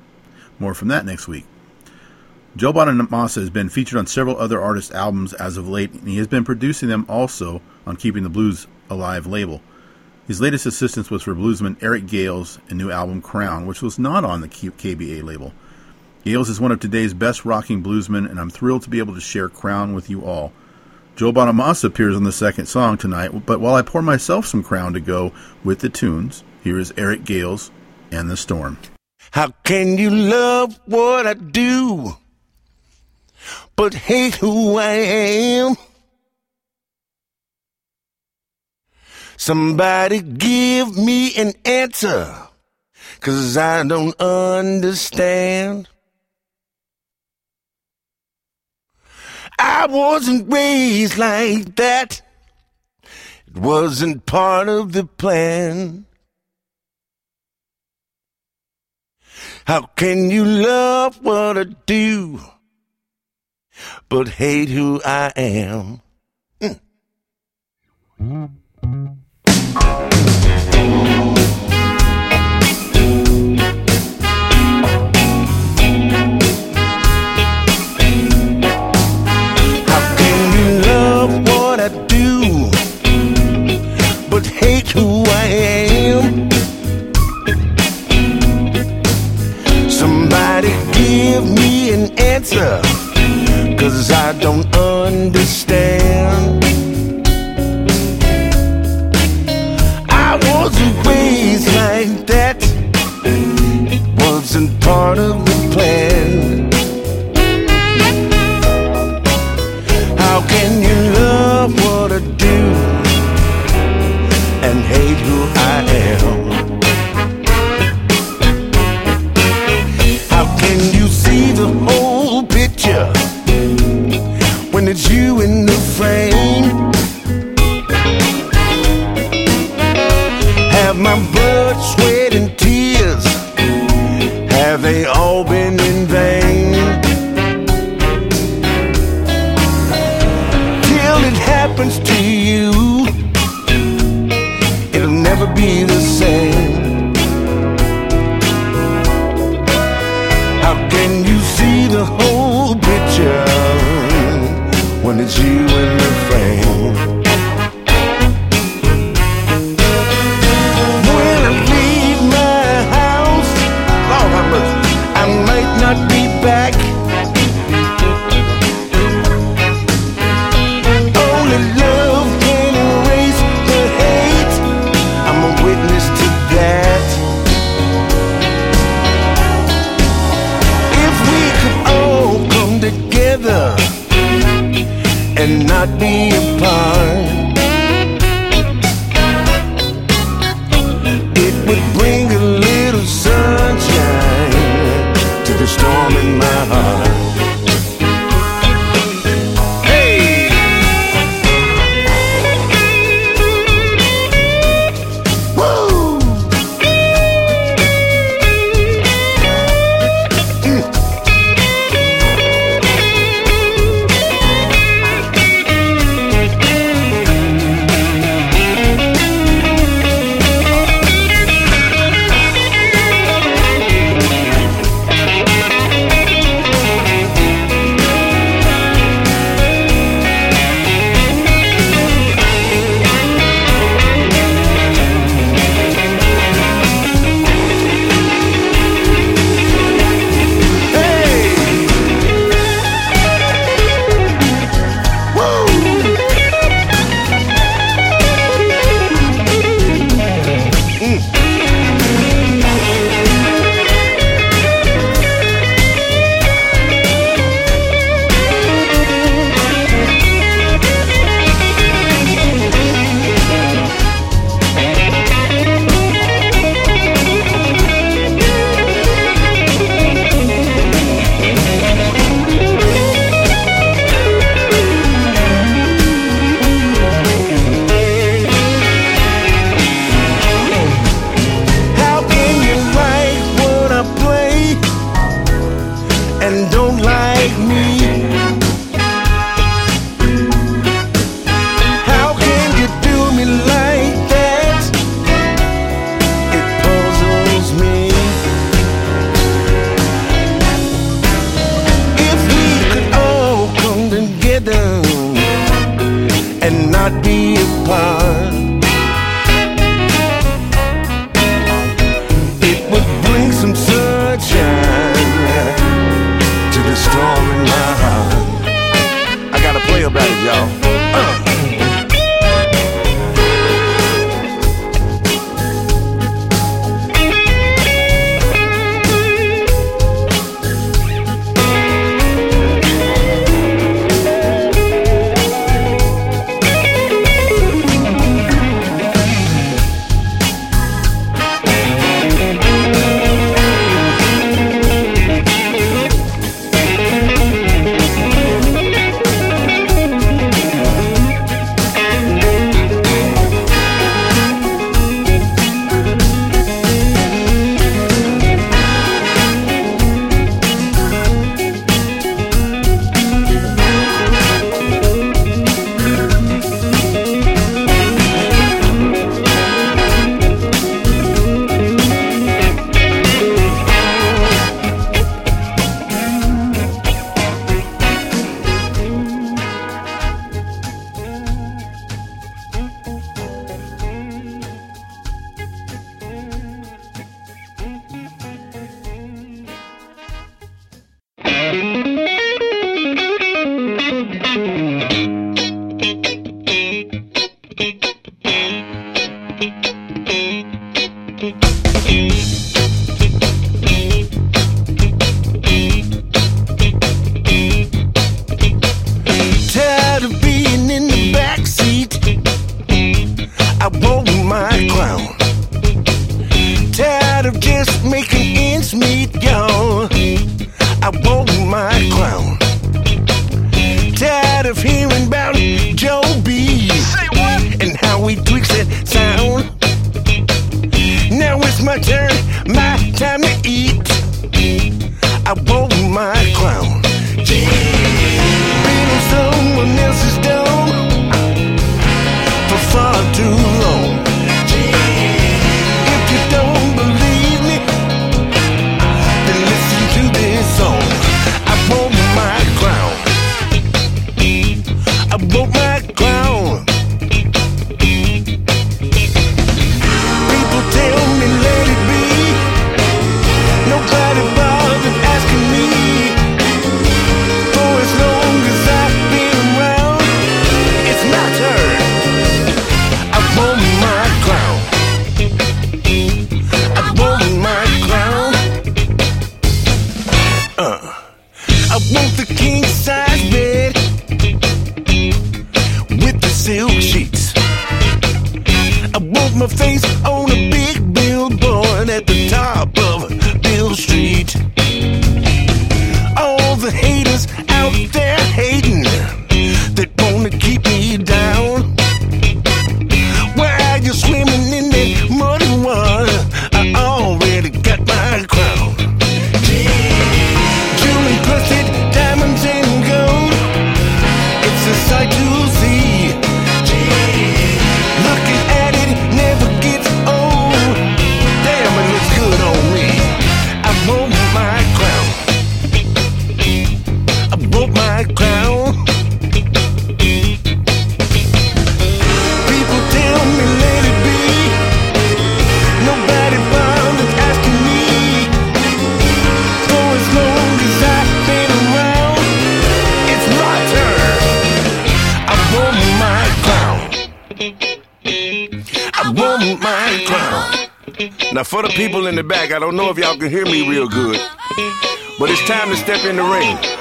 More from that next week. Joe Bonamassa has been featured on several other artists' albums as of late, and he has been producing them also on Keeping the Blues Alive label. His latest assistance was for bluesman Eric Gales' and new album Crown, which was not on the KBA label. Gales is one of today's best rocking bluesmen, and I'm thrilled to be able to share Crown with you all. Joe Bonamassa appears on the second song tonight, but while I pour myself some Crown to go with the tunes, here is Eric Gales and the Storm. How can you love what I do, but hate who I am? Somebody give me an answer, cause I don't understand. I wasn't raised like that. It wasn't part of the plan. How can you love what I do, but hate who I am? Mm. How answer, cause I don't understand. I wasn't raised like that, it wasn't part of the never be the same. How can you see the whole picture when it's you in the frame? I don't know if y'all can hear me real good, but it's time to step in the ring.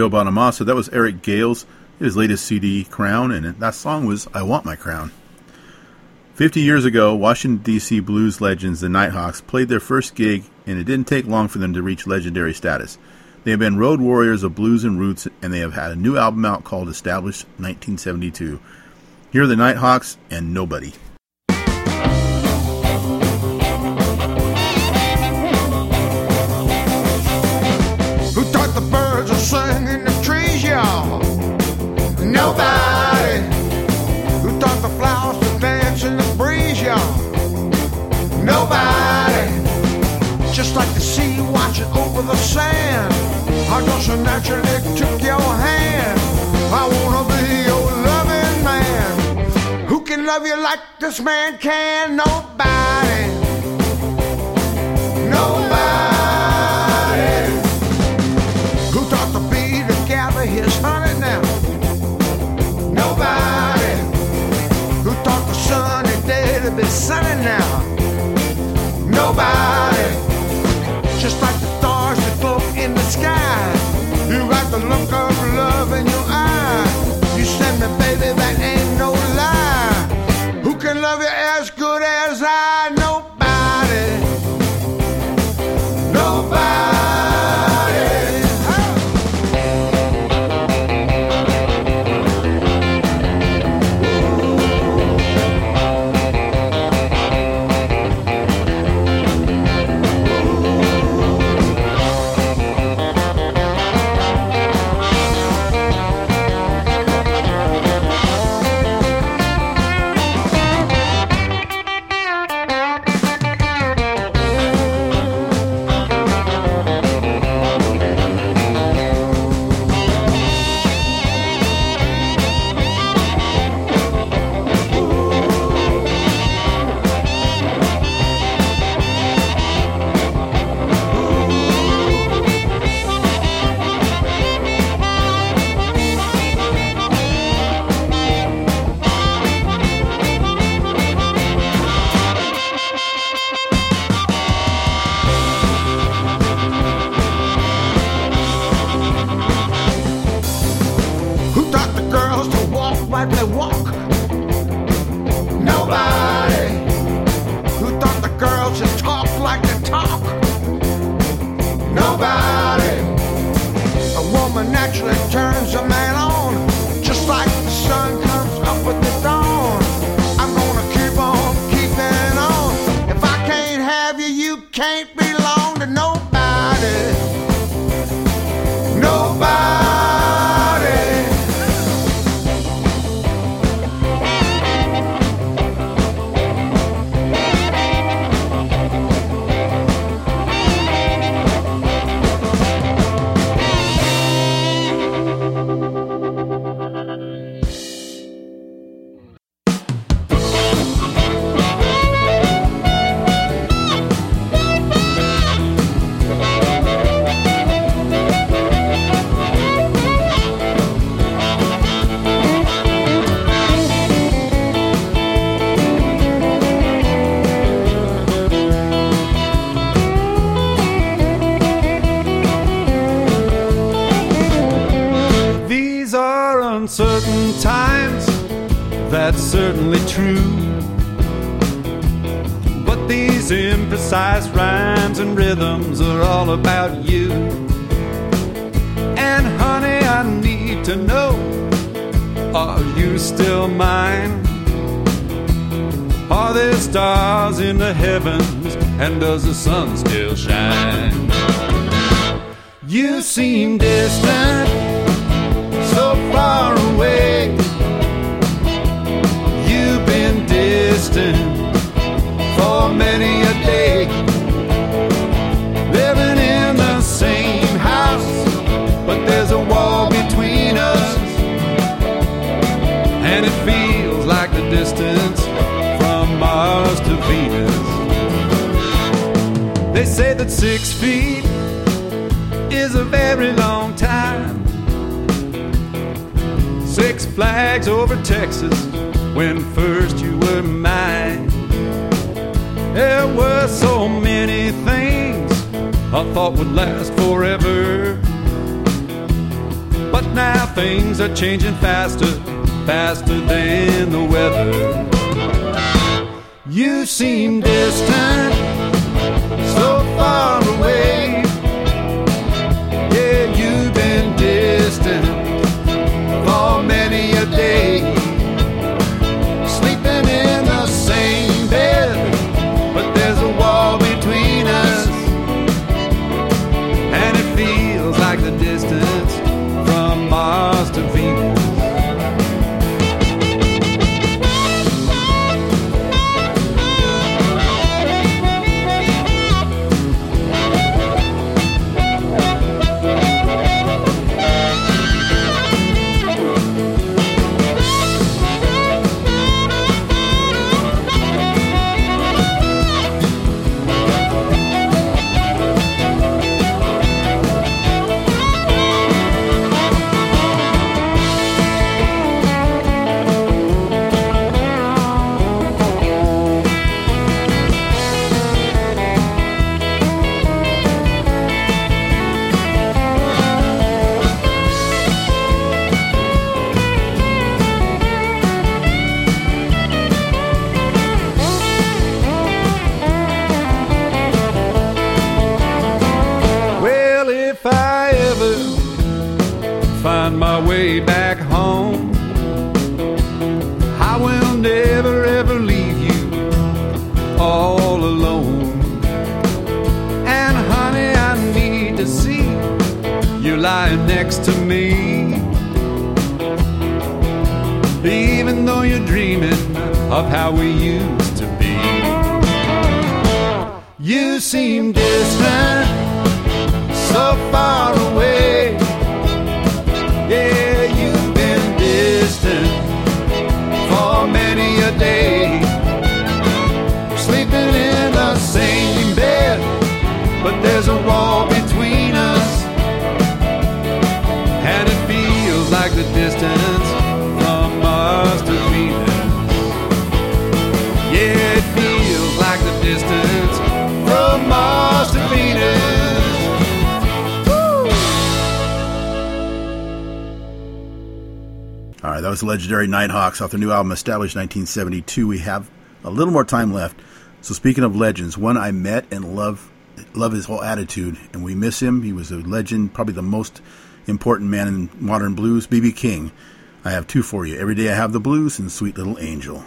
Joe Bonamassa. That was Eric Gales, his latest CD, Crown, and that song was I Want My Crown. 50 years ago, Washington, D.C. blues legends, the Nighthawks, played their first gig, and it didn't take long for them to reach legendary status. They have been road warriors of blues and roots, and they have had a new album out called Established 1972. Here are the Nighthawks and Nobody. sand. I just naturally took your hand. I wanna bee your loving man. Who can love you like this man can? Nobody. Nobody. Who taught the be to gather his honey now? Nobody. Who taught the sunny day to be sunny now? Nobody. Sky. You got the look of can't belong to nobody. Imprecise rhymes and rhythms are all about you. And honey, I need to know are you still mine? Are there stars in the heavens and does the sun still shine? You seem distant so far away. You've been distant for many a day. Living in the same house, but there's a wall between us. And it feels like the distance from Mars to Venus. They say that six feet is a very long time. Six flags over Texas when first you were mine. There were so many things I thought would last forever. But now things are changing faster, faster than the weather. You seem distant, so far away. Lying next to me. Even though you're dreaming of how we used to be. You seem distant, so far away. Yeah, you've been distant for many a day. Distance from Mars to Venus. All right, that was legendary Nighthawks off their new album, established 1972. We have a little more time left. So speaking of legends, one I met and love, love his whole attitude, and we miss him. He was a legend, probably the most important man in modern blues, B.B. King. I have two for you. Every day I have the blues and Sweet Little Angel.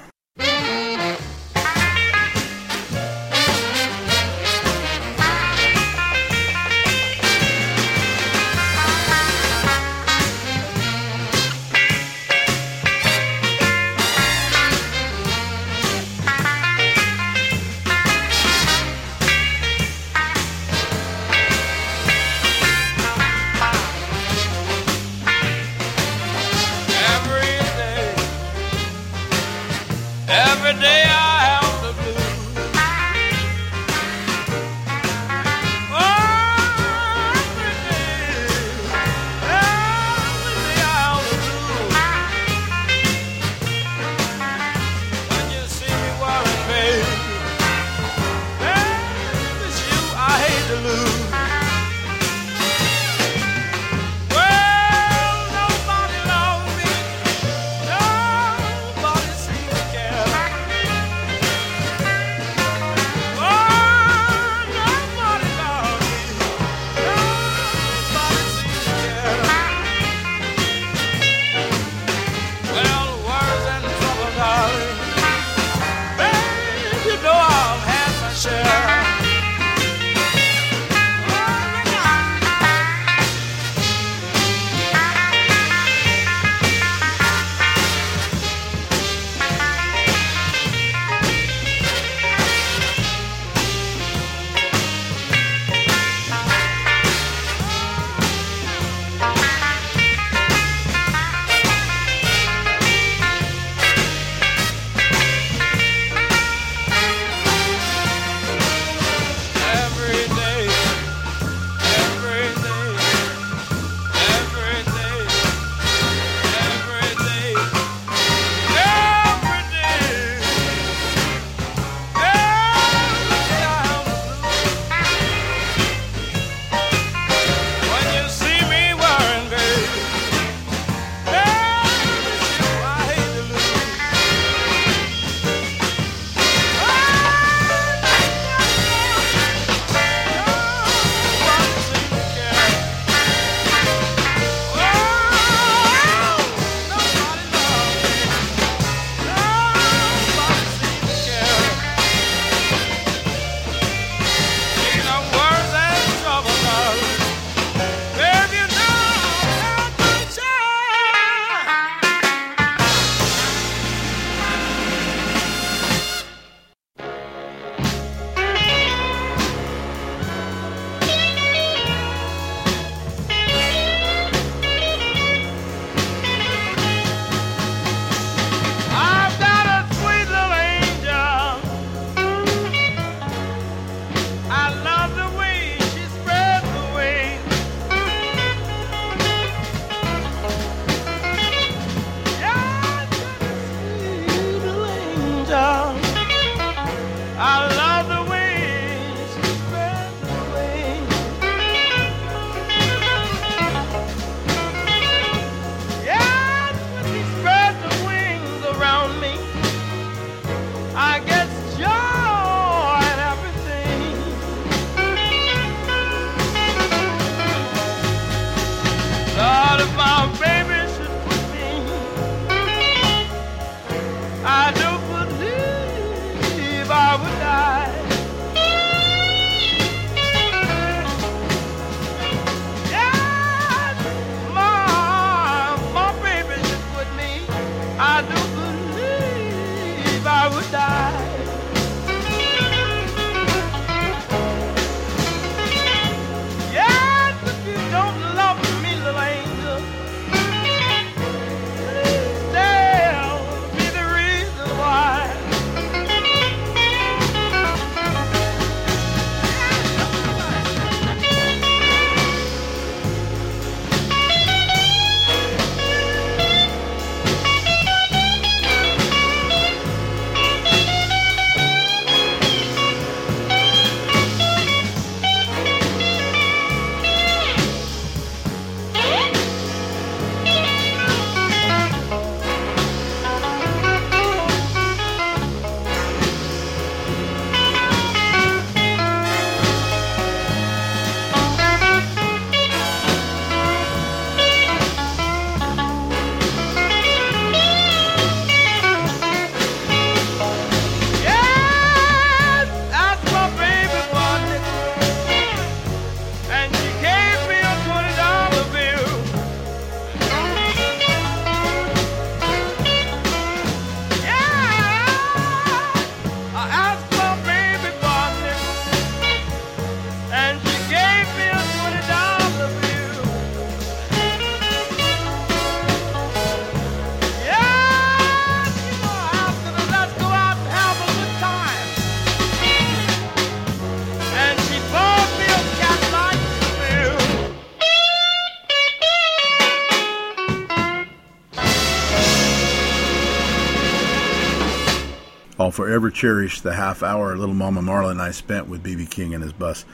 Forever cherish the half hour little Mama Marla and I spent with BB King and his bus.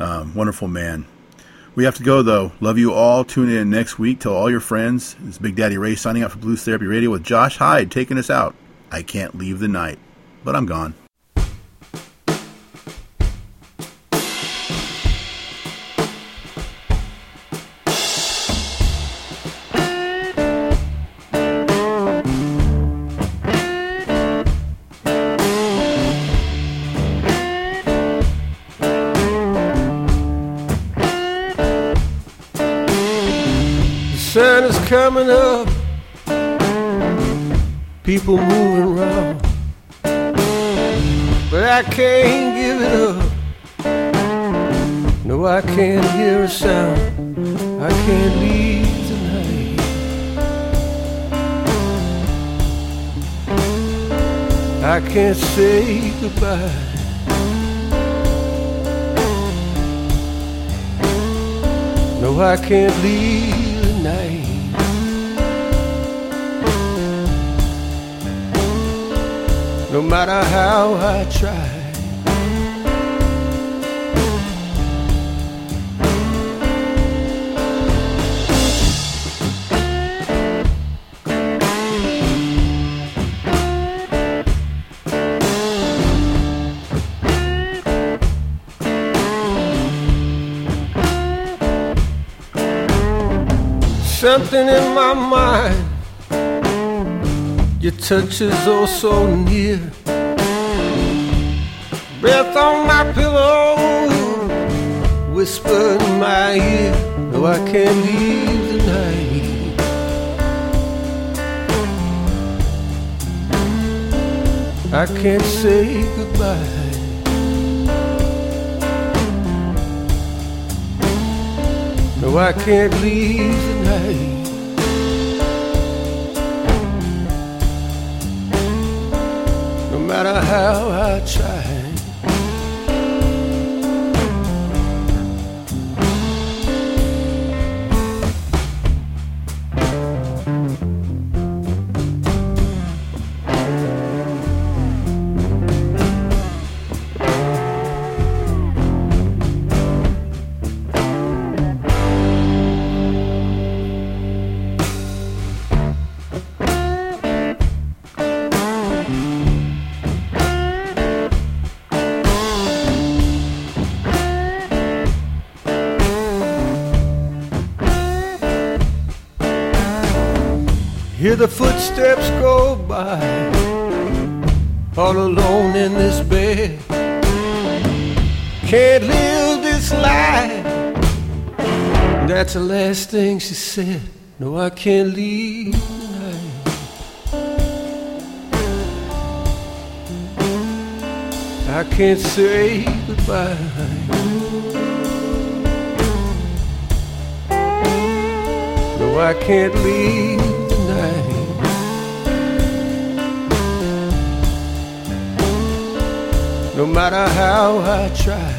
Um, wonderful man. We have to go though. Love you all. Tune in next week. Tell all your friends. It's Big Daddy Ray signing out for Blues Therapy Radio with Josh Hyde taking us out. I can't leave the night, but I'm gone. Sun is coming up, people moving around, but I can't give it up. No, I can't hear a sound. I can't leave tonight. I can't say goodbye. No, I can't leave No matter how I try. Something in my mind, your touch is oh so near. Breath on my pillow, whisper in my ear. No, I can't leave tonight. I can't say goodbye. No, I can't leave tonight. Matter Hear the footsteps go by, all alone in this bed. Can't live this life. That's the last thing she said. No, I can't leave. I can't say goodbye. No, I can't leave No matter how I try.